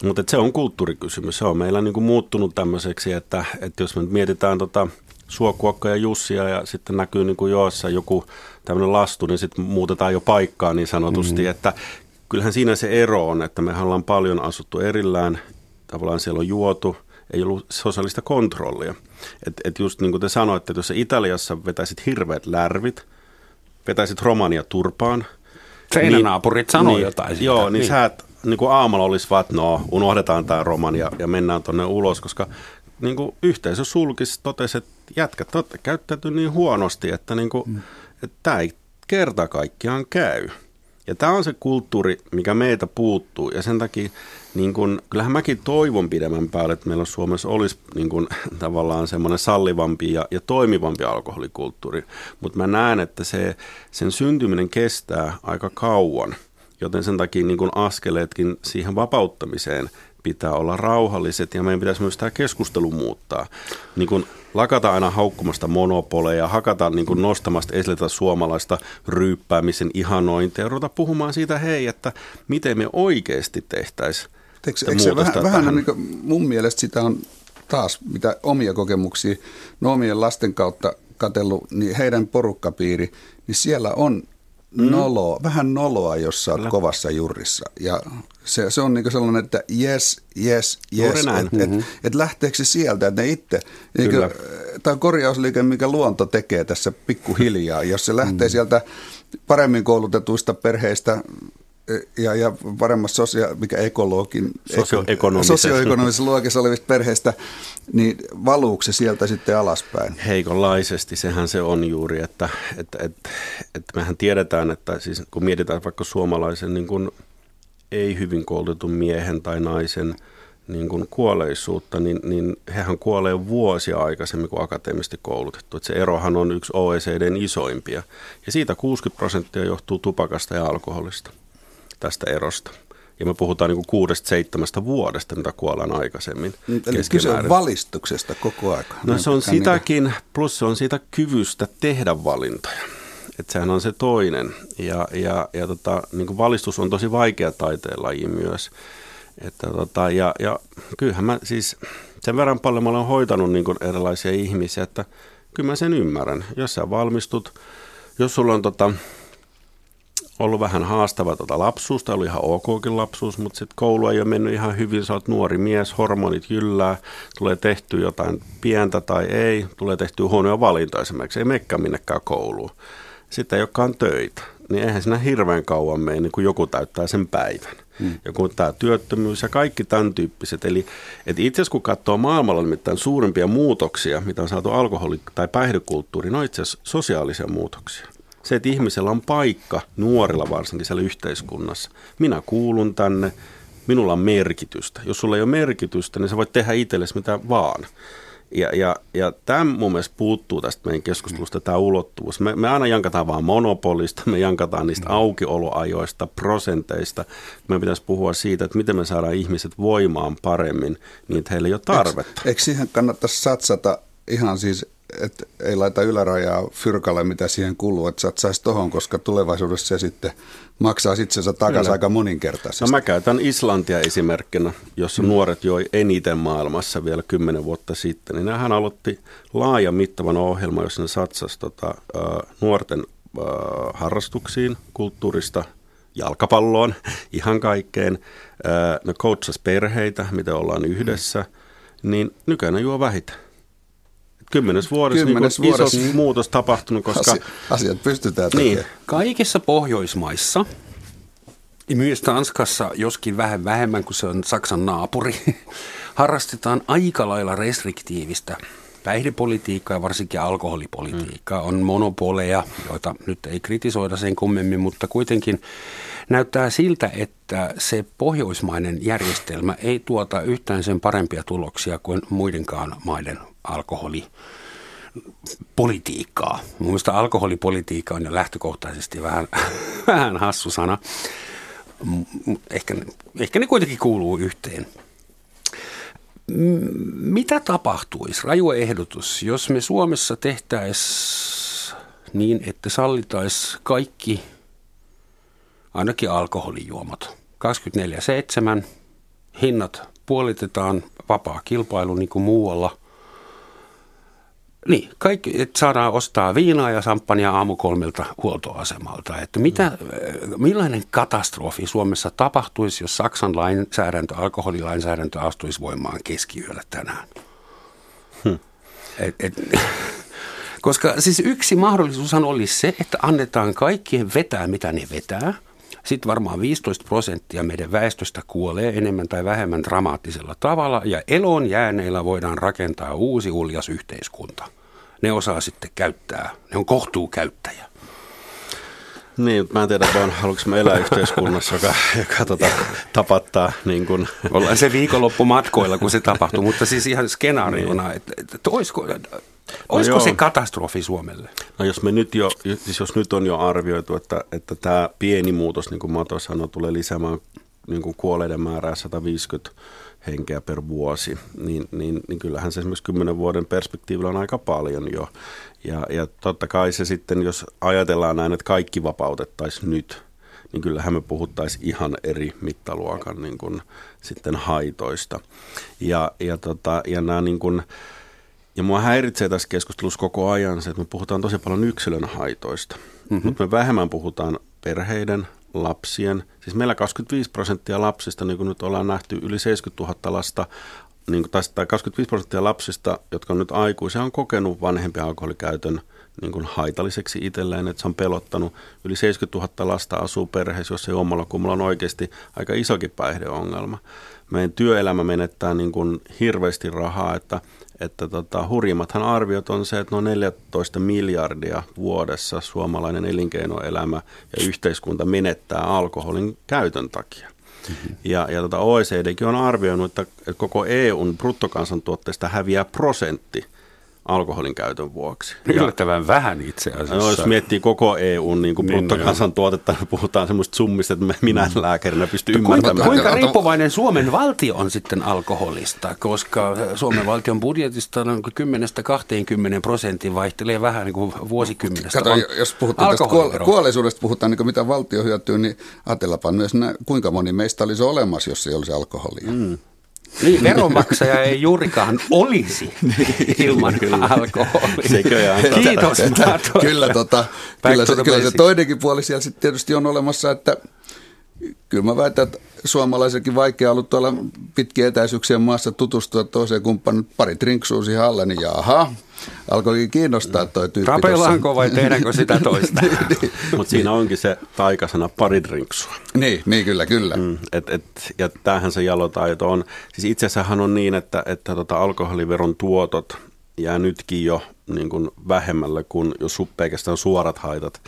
Mutta se on kulttuurikysymys. Se on meillä niin kuin muuttunut tämmöiseksi, että, että jos me mietitään tota, Suokuokka ja Jussia ja sitten näkyy niin kuin joossa joku tämmöinen lastu, niin sitten muutetaan jo paikkaa niin sanotusti, mm. että kyllähän siinä se ero on, että me ollaan paljon asuttu erillään, tavallaan siellä on juotu, ei ollut sosiaalista kontrollia. Et, et just niin kuin te sanoitte, että jos Italiassa vetäisit hirveät lärvit, vetäisit Romania turpaan. Seinänaapurit niin, sanoo niin, jotain siitä. Joo, niin, niin. sä et, niin kuin aamulla olisi vaan, että no, unohdetaan tämä Romania ja mennään tuonne ulos, koska niin kuin yhteisö sulkisi, totesi, että jätkät olette käyttäytynyt niin huonosti, että, niin kuin, mm. että tämä ei kerta kaikkiaan käy. Ja tämä on se kulttuuri, mikä meitä puuttuu. Ja sen takia, niin kun, kyllähän mäkin toivon pidemmän päälle, että meillä Suomessa olisi niin kun, tavallaan semmoinen sallivampi ja, ja toimivampi alkoholikulttuuri. Mutta mä näen, että se, sen syntyminen kestää aika kauan. Joten sen takia niin kun askeleetkin siihen vapauttamiseen pitää olla rauhalliset ja meidän pitäisi myös tämä keskustelu muuttaa. Niin kun lakata aina haukkumasta monopoleja, hakata niin kuin nostamasta esille tätä suomalaista ryyppäämisen ihanointia ja ruveta puhumaan siitä, hei, että miten me oikeasti tehtäisiin Eikö, eikö se vähän, vähän niin kuin, mun mielestä sitä on taas, mitä omia kokemuksia, no omien lasten kautta katellut, niin heidän porukkapiiri, niin siellä on mm. noloa, vähän noloa, jos sä oot Kyllä. kovassa jurissa. Ja se, se on niin sellainen, että yes, yes, yes. Että mm-hmm. et, et lähteekö se sieltä, että ne itse, niin tämä on korjausliike, mikä luonto tekee tässä pikkuhiljaa. Jos se lähtee mm. sieltä paremmin koulutetuista perheistä ja, ja paremmassa sosia, mikä ekologin, sosioekonomisessa. sosioekonomisessa luokissa olevista perheistä, niin valuuko se sieltä sitten alaspäin? Heikonlaisesti, sehän se on juuri, että, että, että, että mehän tiedetään, että siis kun mietitään vaikka suomalaisen niin kuin ei hyvin koulutetun miehen tai naisen niin kuin kuolleisuutta, niin, niin hehän kuolee vuosia aikaisemmin kuin akateemisesti koulutettu. Että se erohan on yksi OECDn isoimpia. Ja siitä 60 prosenttia johtuu tupakasta ja alkoholista tästä erosta. Ja me puhutaan niin kuudesta, seitsemästä vuodesta, mitä kuollaan aikaisemmin. Eli kyse on valistuksesta koko ajan. No se on sitäkin, plus se on siitä kyvystä tehdä valintoja. Että sehän on se toinen. Ja, ja, ja tota, niin kuin valistus on tosi vaikea taiteenlaji myös. Että tota, ja, ja kyllähän mä siis sen verran paljon mä olen hoitanut niin kuin erilaisia ihmisiä, että kyllä mä sen ymmärrän. Jos sä valmistut, jos sulla on tota, ollut vähän haastava tota lapsuus, tai oli ihan okkin lapsuus, mutta sitten koulu ei ole mennyt ihan hyvin, sä oot nuori mies, hormonit jyllää, tulee tehty jotain pientä tai ei, tulee tehty huonoja valintoja esimerkiksi, ei mekkä minnekään kouluun. Sitten ei olekaan töitä, niin eihän siinä hirveän kauan mene, niin kuin joku täyttää sen päivän. Hmm. Joku tämä työttömyys ja kaikki tämän tyyppiset. Eli että itse asiassa kun katsoo maailmalla nimittäin suurimpia muutoksia, mitä on saatu alkoholi- tai päihdekulttuuriin, ne on itse asiassa sosiaalisia muutoksia se, että ihmisellä on paikka, nuorilla varsinkin siellä yhteiskunnassa. Minä kuulun tänne, minulla on merkitystä. Jos sulla ei ole merkitystä, niin sä voit tehdä itsellesi mitä vaan. Ja, ja, ja tämä mun mielestä puuttuu tästä meidän keskustelusta, tämä ulottuvuus. Me, me aina jankataan vaan monopolista, me jankataan niistä mm. aukioloajoista, prosenteista. Me pitäisi puhua siitä, että miten me saadaan ihmiset voimaan paremmin, niin että heillä ei ole tarvetta. Eikö, eikö siihen kannattaisi satsata ihan siis että ei laita ylärajaa fyrkalle, mitä siihen kuluu, että satsaisi tohon, koska tulevaisuudessa se sitten maksaa itsensä takaisin aika moninkertaisesti. No mä käytän Islantia esimerkkinä, jossa hmm. nuoret joi eniten maailmassa vielä kymmenen vuotta sitten. Niin hän aloitti laajan mittavan ohjelman, jossa ne satsasi tota, nuorten äh, harrastuksiin, kulttuurista, jalkapalloon, ihan kaikkeen. Äh, ne coachas perheitä, miten ollaan yhdessä. Hmm. Niin nykyään juo vähiten kymmenes vuodessa, kymmenes niin vuodessa iso muutos tapahtunut, koska... Asi, asiat pystytään tekemään. Niin. Kaikissa Pohjoismaissa, myös Tanskassa, joskin vähän vähemmän kuin se on Saksan naapuri, harrastetaan aika lailla restriktiivistä päihdepolitiikkaa ja varsinkin alkoholipolitiikkaa. On monopoleja, joita nyt ei kritisoida sen kummemmin, mutta kuitenkin näyttää siltä, että se pohjoismainen järjestelmä ei tuota yhtään sen parempia tuloksia kuin muidenkaan maiden alkoholi politiikkaa. Mielestä alkoholipolitiikka on jo lähtökohtaisesti vähän, vähän hassu sana. Ehkä, ehkä ne kuitenkin kuuluu yhteen. Mitä tapahtuisi, raju ehdotus, jos me Suomessa tehtäisiin niin, että sallitaisiin kaikki, ainakin alkoholijuomat, 24-7, hinnat puolitetaan, vapaa kilpailu niin kuin muualla – niin, kaikki, että saadaan ostaa viinaa ja samppania aamukolmelta huoltoasemalta. Että mitä, mm. millainen katastrofi Suomessa tapahtuisi, jos Saksan lainsäädäntö, alkoholilainsäädäntö astuisi voimaan keskiyöllä tänään? Hmm. Et, et, koska siis yksi mahdollisuushan olisi se, että annetaan kaikkien vetää, mitä ne vetää. Sitten varmaan 15 prosenttia meidän väestöstä kuolee enemmän tai vähemmän dramaattisella tavalla ja eloon jääneillä voidaan rakentaa uusi uljas yhteiskunta. Ne osaa sitten käyttää, ne on kohtuukäyttäjä. Niin, mä en tiedä vaan, haluanko mä elää yhteiskunnassa, joka, joka tota, tapattaa. Niin kun. Ollaan se viikonloppu matkoilla, kun se tapahtuu, mutta siis ihan skenaariona, että, että olisiko, olisiko no se katastrofi Suomelle? No jos me nyt jo, siis jos nyt on jo arvioitu, että, että tämä pieni muutos, niin kuin Mato sanoi, tulee lisäämään niin kuin kuolleiden määrää 150 henkeä per vuosi, niin, niin, niin kyllähän se esimerkiksi 10 vuoden perspektiivillä on aika paljon jo. Ja, ja totta kai se sitten, jos ajatellaan näin, että kaikki vapautettaisiin nyt, niin kyllähän me puhuttaisiin ihan eri mittaluokan niin kuin, sitten haitoista. Ja, ja, tota, ja nämä niin kuin, ja mua häiritsee tässä keskustelussa koko ajan se, että me puhutaan tosi paljon yksilön haitoista, mm-hmm. mutta me vähemmän puhutaan perheiden, lapsien. Siis meillä 25 prosenttia lapsista, niin kuin nyt ollaan nähty, yli 70 000 lasta, niin kuin, tai 25 prosenttia lapsista, jotka on nyt aikuisia, on kokenut vanhempien alkoholikäytön niin kuin haitalliseksi itselleen, että se on pelottanut. Yli 70 000 lasta asuu perheessä, jos ei omalla mulla on oikeasti aika isokin päihdeongelma. Meidän työelämä menettää niin kuin hirveästi rahaa, että – että tota, hurjimmathan arviot on se, että noin 14 miljardia vuodessa suomalainen elinkeinoelämä ja yhteiskunta menettää alkoholin käytön takia. Mm-hmm. Ja, ja tota OECDkin on arvioinut, että, että koko EUn bruttokansantuotteesta häviää prosentti alkoholin käytön vuoksi. Yllättävän ja, vähän itse asiassa. No, jos miettii koko EUn niin kuin niin, bruttokansantuotetta, niin puhutaan semmoista summista, että minä mm. lääkärinä pystyn ymmärtämään. Kuinka, kuinka riippuvainen Suomen valtio on sitten alkoholista, koska Suomen valtion budjetista on 10-20 prosentin vaihtelee vähän niin kuin vuosikymmenestä. Kato, jos puhutaan tästä kuolleisuudesta, puhutaan niin kuin mitä valtio hyötyy, niin ajatellaanpa myös, nä, kuinka moni meistä olisi olemassa, jos ei olisi alkoholia. Mm. Niin, veronmaksaja ei juurikaan olisi niin, ilman alkoholia. Sekö Kiitos. Kyllä, tota, kyllä, se, kyllä se toinenkin puoli siellä sitten tietysti on olemassa, että kyllä mä väitän, että suomalaisenkin vaikea ollut tuolla pitkien etäisyyksien maassa tutustua toiseen kumppanin pari trinksuu siihen alle, niin jaha, alkoikin kiinnostaa toi tyyppi. Rapellaanko vai tehdäänkö sitä toista? niin, niin. Mutta siinä onkin se taikasana pari drinksua. Niin, niin kyllä, kyllä. Mm, et, et, ja tämähän se jalotaito on. Siis itse asiassa on niin, että, että tota alkoholiveron tuotot jää nytkin jo niin kuin vähemmälle kuin jos pelkästään suorat haitat,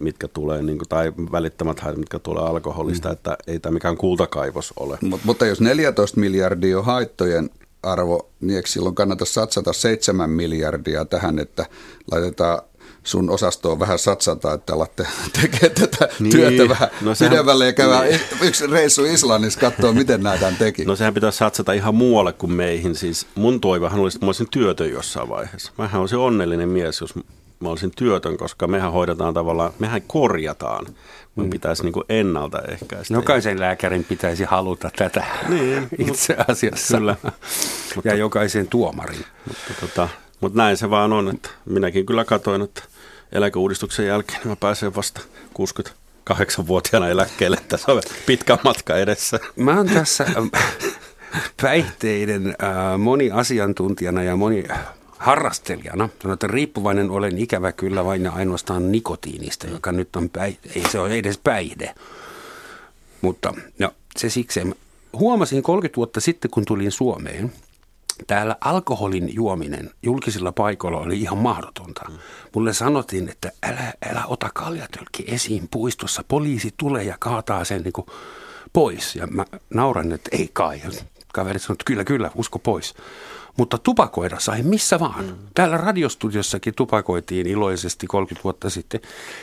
mitkä tulee, niin kuin, tai välittämät haitat, mitkä tulee alkoholista, mm. että ei tämä mikään kultakaivos ole. Mut, mutta jos 14 miljardia on haittojen arvo, niin eikö silloin kannata satsata 7 miljardia tähän, että laitetaan sun osastoon vähän satsata, että alatte tekemään tätä niin. työtä vähän no sehän, pidemmälle ja käydään niin. yksi reissu Islannissa katsoa, miten näitä teki. No sehän pitäisi satsata ihan muualle kuin meihin. Siis mun toivehan olisi, että mä olisin työtön jossain vaiheessa. Mähän olisin onnellinen mies, jos mä olisin työtön, koska mehän hoidetaan tavallaan, mehän korjataan. Mun mm. pitäisi niin kuin ennaltaehkäistä. Jokaisen lääkärin pitäisi haluta tätä niin, itse asiassa. Kyllä. ja jokaisen tuomarin. Mutta, tota, mutta näin se vaan on, että minäkin kyllä katoin, että eläkeuudistuksen jälkeen niin mä pääsen vasta 68-vuotiaana eläkkeelle. Tässä on pitkä matka edessä. Mä oon tässä ähm, päihteiden äh, moni asiantuntijana ja moni harrastelijana. Sanon, että riippuvainen olen ikävä kyllä vain ainoastaan nikotiinista, joka nyt on päihde, ei se ole edes päihde. Mutta no, se siksi. Huomasin 30 vuotta sitten, kun tulin Suomeen, täällä alkoholin juominen julkisilla paikoilla oli ihan mahdotonta. Mm. Mulle sanottiin, että älä, älä ota kaljatölkki esiin puistossa, poliisi tulee ja kaataa sen niin kuin pois. Ja mä nauran, että ei kai. Kaverit sanoivat, että kyllä, kyllä, usko pois. Mutta tupakoida sai missä vaan. Mm. Täällä radiostudiossakin tupakoitiin iloisesti 30 vuotta sitten.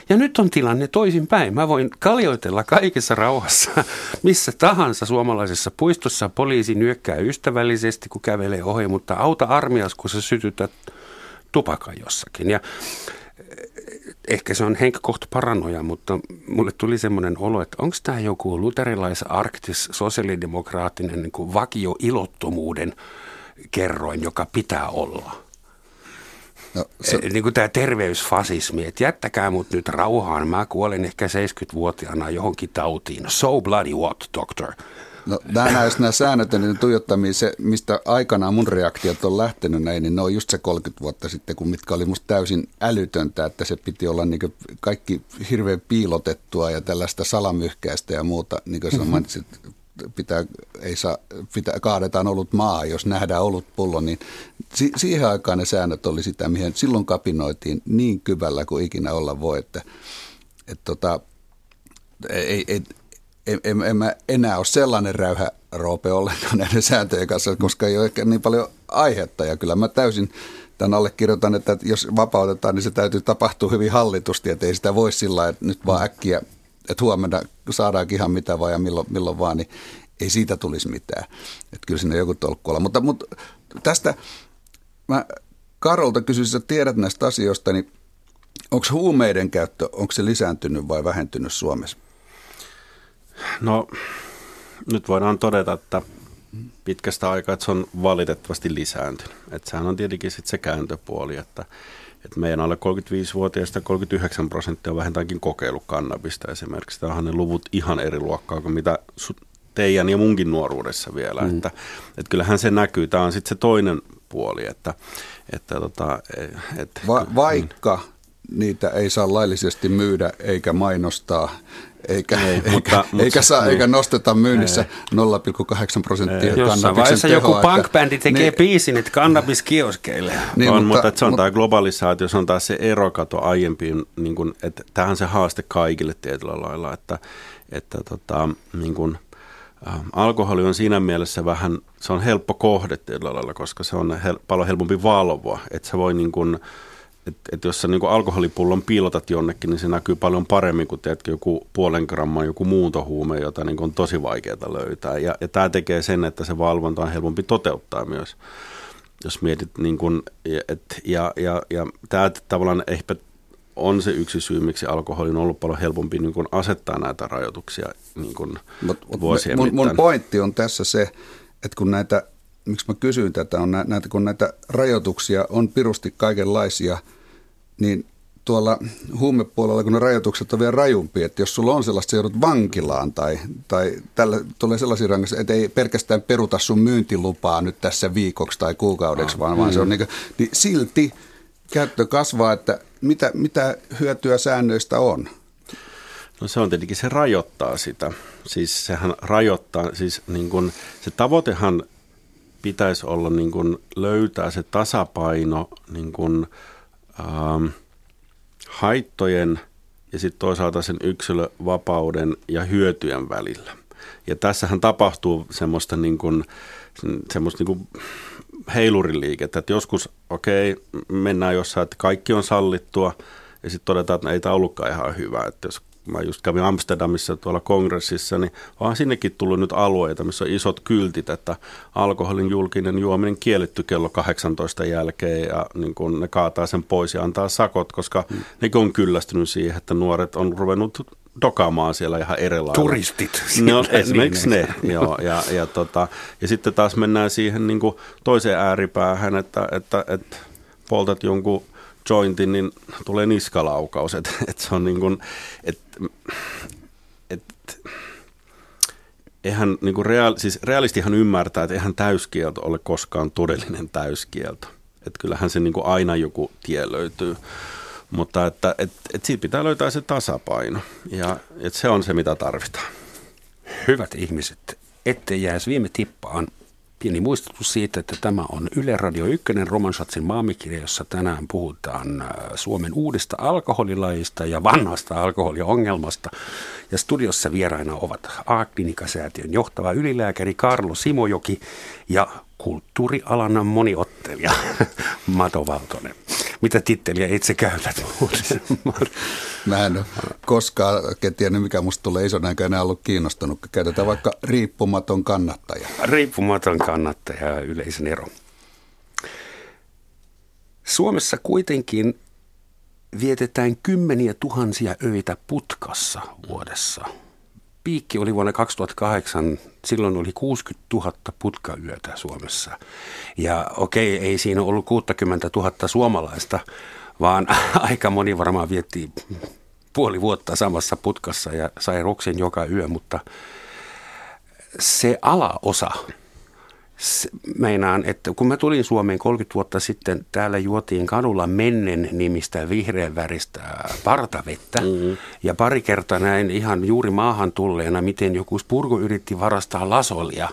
Ja nyt on tilanne toisinpäin. Mä voin kaljoitella kaikessa rauhassa missä tahansa suomalaisessa puistossa. Poliisi nyökkää ystävällisesti, kun kävelee ohi, mutta auta armias, kun sä sytytät tupakan jossakin. Ja eh, ehkä se on henkkohta paranoja, mutta mulle tuli semmoinen olo, että onko tämä joku luterilais arktis sosiaalidemokraattinen niin vakio ilottomuuden kerroin, joka pitää olla. No, se... Niin kuin tämä terveysfasismi, että jättäkää mut nyt rauhaan, mä kuolen ehkä 70-vuotiaana johonkin tautiin. So bloody what, doctor? No, nämä, nämä säännöt ja niiden tuijottaminen, se, mistä aikanaan mun reaktiot on lähtenyt näin, niin ne on just se 30 vuotta sitten, kun mitkä oli musta täysin älytöntä, että se piti olla niin kaikki hirveän piilotettua ja tällaista salamyhkäistä ja muuta, niin kuin sä mm-hmm. mainitsit, pitää, ei saa, pitää, kaadetaan ollut maa, jos nähdään ollut pullo, niin si, siihen aikaan ne säännöt oli sitä, mihin silloin kapinoitiin niin kyvällä kuin ikinä olla voi, että että tota, ei, ei, en, en, en mä enää ole sellainen räyhä roope ollenkaan näiden sääntöjen kanssa, koska ei ole ehkä niin paljon aihetta. Ja kyllä mä täysin tämän allekirjoitan, että jos vapautetaan, niin se täytyy tapahtua hyvin hallitusti, että ei sitä voi sillä että nyt vaan äkkiä, että huomenna saadaankin ihan mitä vaan ja milloin, milloin vaan, niin ei siitä tulisi mitään. Että kyllä sinne joku tolkku olla. Mutta, mutta tästä mä Karolta kysyisin, että tiedät näistä asioista, niin onko huumeiden käyttö, onko se lisääntynyt vai vähentynyt Suomessa? No nyt voidaan todeta, että pitkästä aikaa, että se on valitettavasti lisääntynyt. Että sehän on tietenkin sit se kääntöpuoli, että, että meidän alle 35-vuotiaista 39 prosenttia on vähintäänkin kokeillut kannabista esimerkiksi. Tämä on ne luvut ihan eri luokkaa kuin mitä teidän ja munkin nuoruudessa vielä. Mm. Että, että kyllähän se näkyy. Tämä on sitten se toinen puoli. Että, että tota, et, Va- vaikka niitä ei saa laillisesti myydä eikä mainostaa eikä, ei, eikä, mutta, eikä, saa, niin. eikä nosteta myynnissä ei. 0,8 prosenttia Jossain vaiheessa tehoa, joku punk-bändi tekee niin, biisin, että kannabiskioskeille. Niin, on, mutta, mutta se on niin, tämä globalisaatio, se on taas se erokato aiempiin, niin kuin, että tähän se haaste kaikille tietyllä lailla, että, että tota, niin kuin, äh, alkoholi on siinä mielessä vähän, se on helppo kohde tietyllä lailla, koska se on hel, paljon helpompi valvoa, että se voi niin kuin, että et jos sä niin alkoholipullon piilotat jonnekin, niin se näkyy paljon paremmin kuin teetkö joku puolen gramman joku muuntohuume, jota niin on tosi vaikeaa löytää. Ja, ja tämä tekee sen, että se valvonta on helpompi toteuttaa myös, jos mietit. Niin kuin, et, ja, ja, ja tämä tavallaan ehkä on se yksi syy, miksi alkoholi on ollut paljon helpompi niin kuin asettaa näitä rajoituksia niin kuin mut, mut vuosien mun, mun pointti on tässä se, että kun näitä miksi mä kysyin tätä, on näitä, kun näitä rajoituksia on pirusti kaikenlaisia, niin tuolla huumepuolella, kun ne rajoitukset on vielä rajumpia, että jos sulla on sellaista, joudut vankilaan tai, tai tällä tulee sellaisia rangaistuksia, että ei pelkästään peruta sun myyntilupaa nyt tässä viikoksi tai kuukaudeksi, vaan, vaan se on mm. niin, kuin, niin silti käyttö kasvaa, että mitä, mitä hyötyä säännöistä on? No se on tietenkin, se rajoittaa sitä. Siis sehän rajoittaa, siis niin kun, se tavoitehan pitäisi olla niin kuin löytää se tasapaino niin kuin, ähm, haittojen ja sitten toisaalta sen yksilövapauden ja hyötyjen välillä. Ja tässähän tapahtuu semmoista, niin kuin, semmoista niin kuin heiluriliikettä, että joskus okei, okay, mennään jossain, että kaikki on sallittua, ja sitten todetaan, että ei tämä ollutkaan ihan hyvä, että jos mä just kävin Amsterdamissa tuolla kongressissa, niin onhan sinnekin tullut nyt alueita, missä on isot kyltit, että alkoholin julkinen juominen kielletty kello 18 jälkeen ja niin kun ne kaataa sen pois ja antaa sakot, koska mm. ne on kyllästynyt siihen, että nuoret on ruvennut dokaamaan siellä ihan erilailla. Turistit. No, esimerkiksi niin, ne. Joo, ja, ja, tota, ja sitten taas mennään siihen niin kuin toiseen ääripäähän, että, että, että poltat jonkun jointin, niin tulee niskalaukaus. Et, et se on niin kuin, et, et, eihän niin kuin real, siis realistihan ymmärtää, että eihän täyskielto ole koskaan todellinen täyskielto. Että kyllähän se niin kuin aina joku tie löytyy. Mutta että, et, et siitä pitää löytää se tasapaino ja et se on se, mitä tarvitaan. Hyvät ihmiset, ettei jäisi viime tippaan Pieni muistutus siitä, että tämä on Yle Radio 1 Romansatsin maamikirja, jossa tänään puhutaan äh, Suomen uudesta alkoholilajista ja vanhasta alkoholiongelmasta. Ja studiossa vieraina ovat A-klinikasäätiön johtava ylilääkäri Karlo Simojoki ja kulttuurialan moniottelija Mato Valtonen. Mitä titteliä itse käytät Mä en ole koskaan tiennyt, mikä musta tulee isona, enkä enää ollut kiinnostunut. Käytetään vaikka riippumaton kannattaja. Riippumaton kannattaja ja yleisen ero. Suomessa kuitenkin vietetään kymmeniä tuhansia öitä putkassa vuodessa. Piikki oli vuonna 2008, silloin oli 60 000 putkayötä Suomessa. Ja okei, ei siinä ollut 60 000 suomalaista, vaan aika moni varmaan vietti puoli vuotta samassa putkassa ja sai roksen joka yö, mutta se alaosa, meinaan, että kun mä tulin Suomeen 30 vuotta sitten, täällä juotiin kadulla mennen nimistä vihreän väristä partavettä. Mm-hmm. Ja pari kertaa näin ihan juuri maahan tulleena, miten joku spurgo yritti varastaa lasolia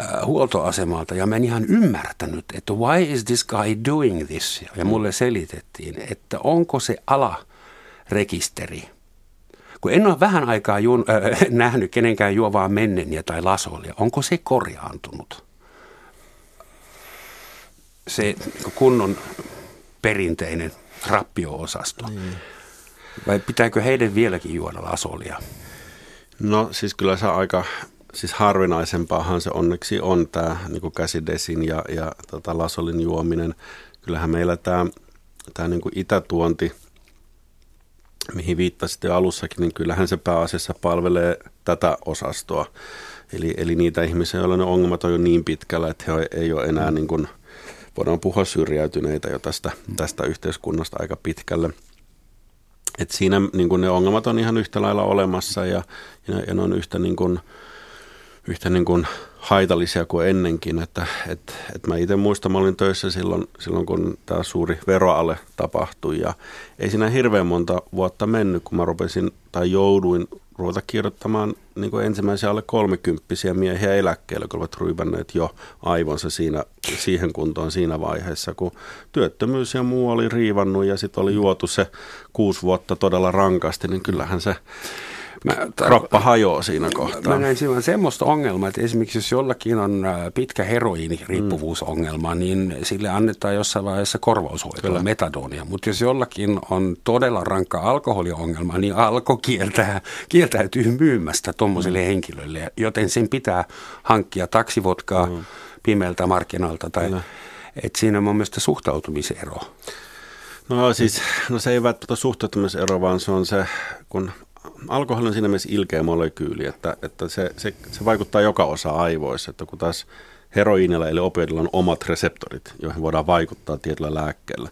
äh, huoltoasemalta ja mä en ihan ymmärtänyt, että why is this guy doing this? Ja mulle selitettiin, että onko se ala rekisteri kun en ole vähän aikaa juon, äh, nähnyt kenenkään juovaa menneniä tai lasolia, onko se korjaantunut? Se kunnon perinteinen rappio-osasto. Niin. Vai pitääkö heidän vieläkin juoda lasolia? No siis kyllä se aika, siis harvinaisempaahan se onneksi on tämä niin käsidesin ja, ja tota, lasolin juominen. Kyllähän meillä tämä, tämä niin itätuonti, mihin viittasitte alussakin, niin kyllähän se pääasiassa palvelee tätä osastoa. Eli, eli niitä ihmisiä, joilla ne ongelmat on jo niin pitkällä, että he ei ole enää niin kuin, voidaan puhua syrjäytyneitä jo tästä, tästä yhteiskunnasta aika pitkälle. Et siinä niin ne ongelmat on ihan yhtä lailla olemassa ja, ja, ne on yhtä, niin kun, yhtä niin kun haitallisia kuin ennenkin. Että, et, et mä itse muistan, mä olin töissä silloin, silloin kun tämä suuri veroale tapahtui ja ei siinä hirveän monta vuotta mennyt, kun mä rupesin tai jouduin ruveta kirjoittamaan niin kuin ensimmäisiä alle kolmekymppisiä miehiä eläkkeelle, kun ovat ruivanneet jo aivonsa siinä, siihen kuntoon siinä vaiheessa, kun työttömyys ja muu oli riivannut ja sitten oli juotu se kuusi vuotta todella rankasti, niin kyllähän se Mä, Kroppa hajoaa siinä kohtaa. Mä näin silloin semmoista ongelmaa, että esimerkiksi jos jollakin on äh, pitkä heroiiniriippuvuusongelma, mm. niin sille annetaan jossain vaiheessa korvaushoitoa, metadonia. Mutta jos jollakin on todella rankka alkoholiongelma, niin alko kieltää, kieltäytyy myymästä tuommoisille mm. henkilöille. Joten sen pitää hankkia taksivodkaa mm. pimeältä markkinoilta. Tai, että siinä on mun mielestä suhtautumisero. No siis, no se ei välttämättä suhtautumisero, vaan se on se, kun alkoholi on siinä mielessä ilkeä molekyyli, että, että se, se, se vaikuttaa joka osa aivoissa, että kun taas heroiinilla eli opioidilla on omat reseptorit, joihin voidaan vaikuttaa tietyllä lääkkeellä.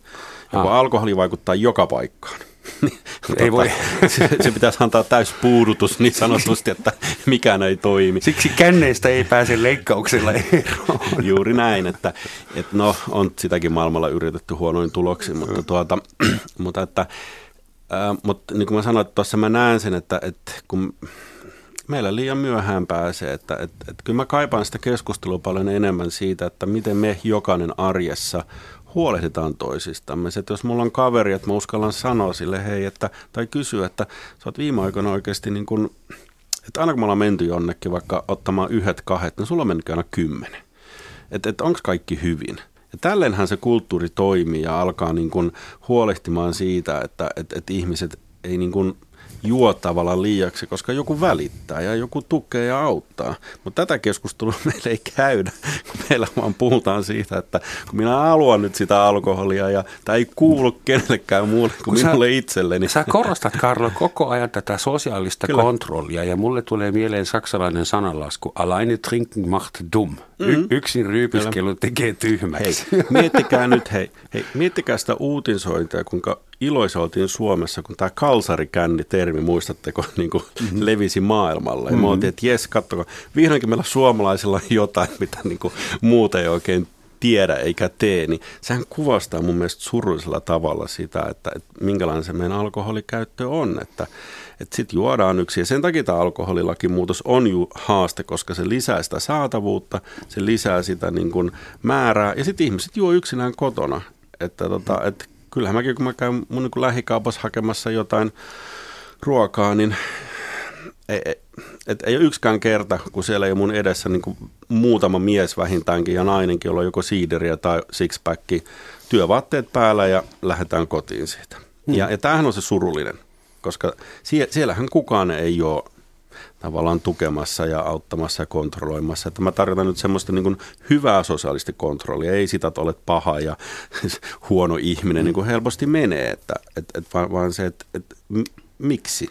Ja kun ah. alkoholi vaikuttaa joka paikkaan, niin ei tota, voi. Se, se pitäisi antaa täys puudutus niin sanotusti, että mikään ei toimi. Siksi känneistä ei pääse leikkauksilla eroon. Juuri näin, että, että no, on sitäkin maailmalla yritetty huonoin tuloksin, mutta, tuota, mutta että Äh, mutta niin kuin mä sanoin, tuossa mä näen sen, että, että kun meillä liian myöhään pääsee, että, että, että kyllä mä kaipaan sitä keskustelua paljon enemmän siitä, että miten me jokainen arjessa huolehditaan toisistamme. Se, että jos mulla on kaveri, että mä uskallan sanoa sille hei, että, tai kysyä, että sä oot viime aikoina oikeasti niin kuin, että aina kun me ollaan menty jonnekin vaikka ottamaan yhdet kahdet, niin sulla on aina kymmenen. Että, että onko kaikki hyvin? Ja tälleenhän se kulttuuri toimii ja alkaa niin kuin huolehtimaan siitä, että, että, että ihmiset ei niin kuin juo tavallaan liiaksi, koska joku välittää ja joku tukee ja auttaa. Mutta tätä keskustelua meillä ei käydä, kun meillä vaan puhutaan siitä, että kun minä haluan nyt sitä alkoholia ja tämä ei kuulu kenellekään muulle kuin kun minulle sä, itselleni. Sä korostat, Karlo, koko ajan tätä sosiaalista Kyllä. kontrollia ja mulle tulee mieleen saksalainen sananlasku, alleine trinken macht dumm. Mm-hmm. yksin ryypiskelu tekee tyhmäksi. Hei, miettikää nyt, hei, hei, miettikää sitä uutisointia, kuinka iloisa oltiin Suomessa, kun tämä kalsarikänni-termi, muistatteko, niin kuin mm-hmm. levisi maailmalle. Mm-hmm. Me oltiin, että jes, katsokaa, vihdoinkin meillä suomalaisilla on jotain, mitä niin kuin muuta ei oikein tiedä eikä tee, niin sehän kuvastaa mun mielestä surullisella tavalla sitä, että, että minkälainen se meidän alkoholikäyttö on, että, että sitten juodaan yksi. Ja sen takia tämä alkoholilakimuutos on ju haaste, koska se lisää sitä saatavuutta, se lisää sitä niin kuin määrää, ja sitten ihmiset juo yksinään kotona. Että, tota, että kyllähän mäkin, kun mä käyn mun niin lähikaupassa hakemassa jotain ruokaa, niin ei, ei, et ei ole yksikään kerta, kun siellä ei ole mun edessä niin kuin muutama mies vähintäänkin ja nainenkin, jolla on joko siideriä tai sixpacki, työvaatteet päällä ja lähdetään kotiin siitä. Hmm. Ja, ja tämähän on se surullinen, koska sie, siellähän kukaan ei ole tavallaan tukemassa ja auttamassa ja kontrolloimassa. Että mä tarkoitan nyt semmoista niin hyvää sosiaalista kontrollia, ei sitä, että olet paha ja huono ihminen, niin kuin helposti menee, että, et, et, vaan, vaan se, että et, miksi?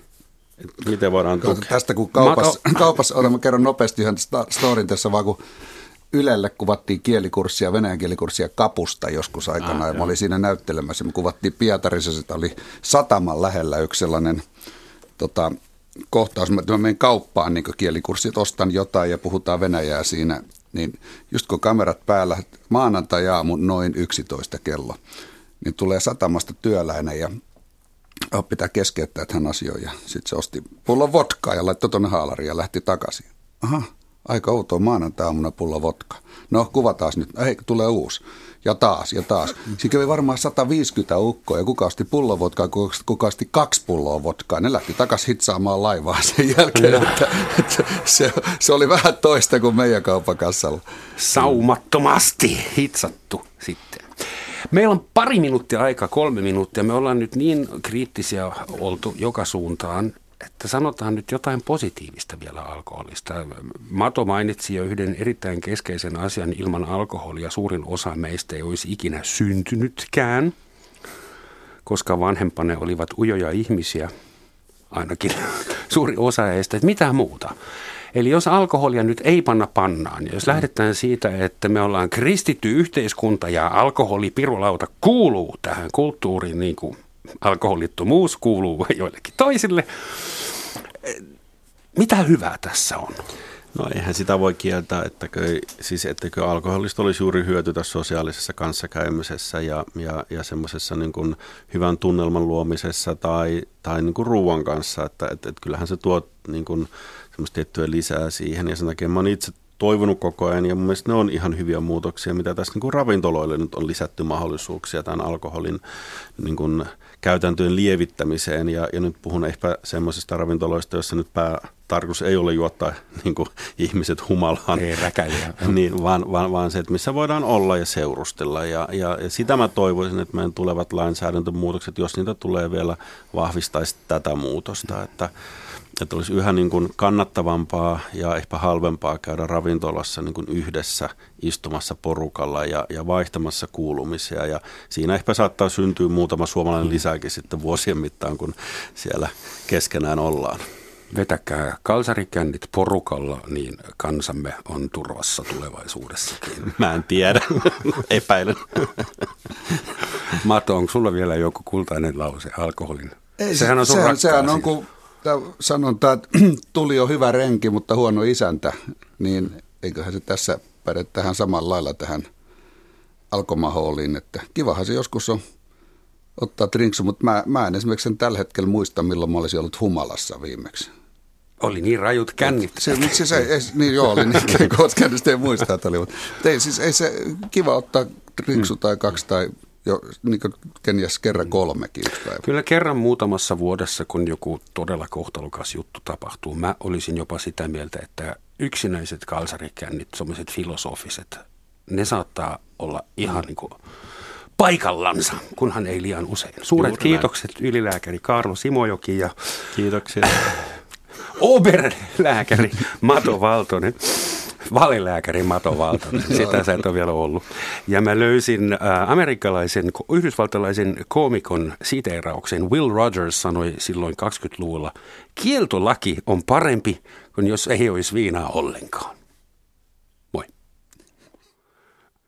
Et miten voidaan tukea? Tästä kun kaupassa, kaupassa olen, mä kerron nopeasti yhden storin tässä vaan, kun Ylelle kuvattiin kielikurssia, venäjän kielikurssia Kapusta joskus aikana, ah, ja mä olin siinä näyttelemässä. Me kuvattiin Pietarissa, sitä oli sataman lähellä yksi sellainen tota, kohtaus, mä, mä menen kauppaan niin kielikurssit, ostan jotain ja puhutaan Venäjää siinä, niin just kun kamerat päällä, maanantai-aamu noin 11 kello, niin tulee satamasta työläinen ja oh, pitää keskeyttää, että hän asioi. Ja sitten se osti pullon vodkaa ja laittoi tuonne haalariin ja lähti takaisin. Aha, Aika outoa maanantai-aamuna pullo vodka. No, kuvataan nyt. Ei, tulee uusi. Ja taas, ja taas. Siinä kävi varmaan 150 ukkoa ja kuka osti pullovodkaa, kuka osti kaksi pulloa vodkaa. Ne lähti takaisin hitsaamaan laivaa sen jälkeen. Että, että se, se, oli vähän toista kuin meidän kaupakassalla. Saumattomasti hitsattu sitten. Meillä on pari minuuttia aikaa, kolme minuuttia. Me ollaan nyt niin kriittisiä oltu joka suuntaan, että sanotaan nyt jotain positiivista vielä alkoholista. Mato mainitsi jo yhden erittäin keskeisen asian. Ilman alkoholia suurin osa meistä ei olisi ikinä syntynytkään, koska vanhempane olivat ujoja ihmisiä, ainakin suuri osa heistä, että mitä muuta. Eli jos alkoholia nyt ei panna pannaan, jos lähdetään siitä, että me ollaan kristitty yhteiskunta ja alkoholi, pirulauta kuuluu tähän kulttuuriin niin kuin alkoholittomuus kuuluu joillekin toisille. Mitä hyvää tässä on? No eihän sitä voi kieltää, ettäkö, siis ettäkö alkoholista olisi juuri hyöty tässä sosiaalisessa kanssakäymisessä ja, ja, ja semmoisessa niin kuin hyvän tunnelman luomisessa tai, tai niin kuin ruoan kanssa, että et, et kyllähän se tuo niin kuin semmoista tiettyä lisää siihen ja sen takia mä oon itse toivonut koko ajan ja mun mielestä ne on ihan hyviä muutoksia, mitä tässä niin kuin ravintoloille nyt on lisätty mahdollisuuksia tämän alkoholin niin kuin käytäntöjen lievittämiseen. Ja, ja nyt puhun ehkä semmoisista ravintoloista, joissa nyt päätarkoitus ei ole juottaa niin kuin ihmiset humalaan. Ei niin, vaan, vaan, vaan se, että missä voidaan olla ja seurustella. Ja, ja, ja sitä mä toivoisin, että meidän tulevat lainsäädäntömuutokset, jos niitä tulee vielä, vahvistaisi tätä muutosta. Että, että olisi yhä niin kuin kannattavampaa ja ehkä halvempaa käydä ravintolassa niin kuin yhdessä istumassa porukalla ja, ja vaihtamassa kuulumisia. Ja siinä ehkä saattaa syntyä muutama suomalainen mm. lisääkin sitten vuosien mittaan, kun siellä keskenään ollaan. Vetäkää kalsarikännit porukalla, niin kansamme on turvassa tulevaisuudessakin. Mä en tiedä, epäilen. Mato, onko sulla vielä joku kultainen lause alkoholin? Ei, sehän on, sehän, sehän on kun sanonta, että tuli jo hyvä renki, mutta huono isäntä, niin eiköhän se tässä päde tähän samalla lailla tähän alkomahooliin, että kivahan se joskus on ottaa drinksu, mutta mä, mä en esimerkiksi sen tällä hetkellä muista, milloin mä olisin ollut humalassa viimeksi. Oli niin rajut kännit. Se, se, se, ei, niin joo, oli niin kännistä ei muista, että oli, mutta ei, siis ei se kiva ottaa drinksu tai kaksi tai jo niin kenties kerran kolmekin päivä. Kyllä kerran muutamassa vuodessa, kun joku todella kohtalokas juttu tapahtuu, mä olisin jopa sitä mieltä, että yksinäiset kalsarikännit, sellaiset filosofiset, ne saattaa olla ihan niin kuin paikallansa, kunhan ei liian usein. Suuret Juuri kiitokset näin. ylilääkäri Karlo Simojoki ja Kiitoksia. Oberlääkäri Mato Valtonen valilääkäri Mato Valtonen. Sitä sä et ole vielä ollut. Ja mä löysin äh, amerikkalaisen, yhdysvaltalaisen koomikon siteerauksen. Will Rogers sanoi silloin 20-luvulla, kieltolaki on parempi kuin jos ei olisi viinaa ollenkaan.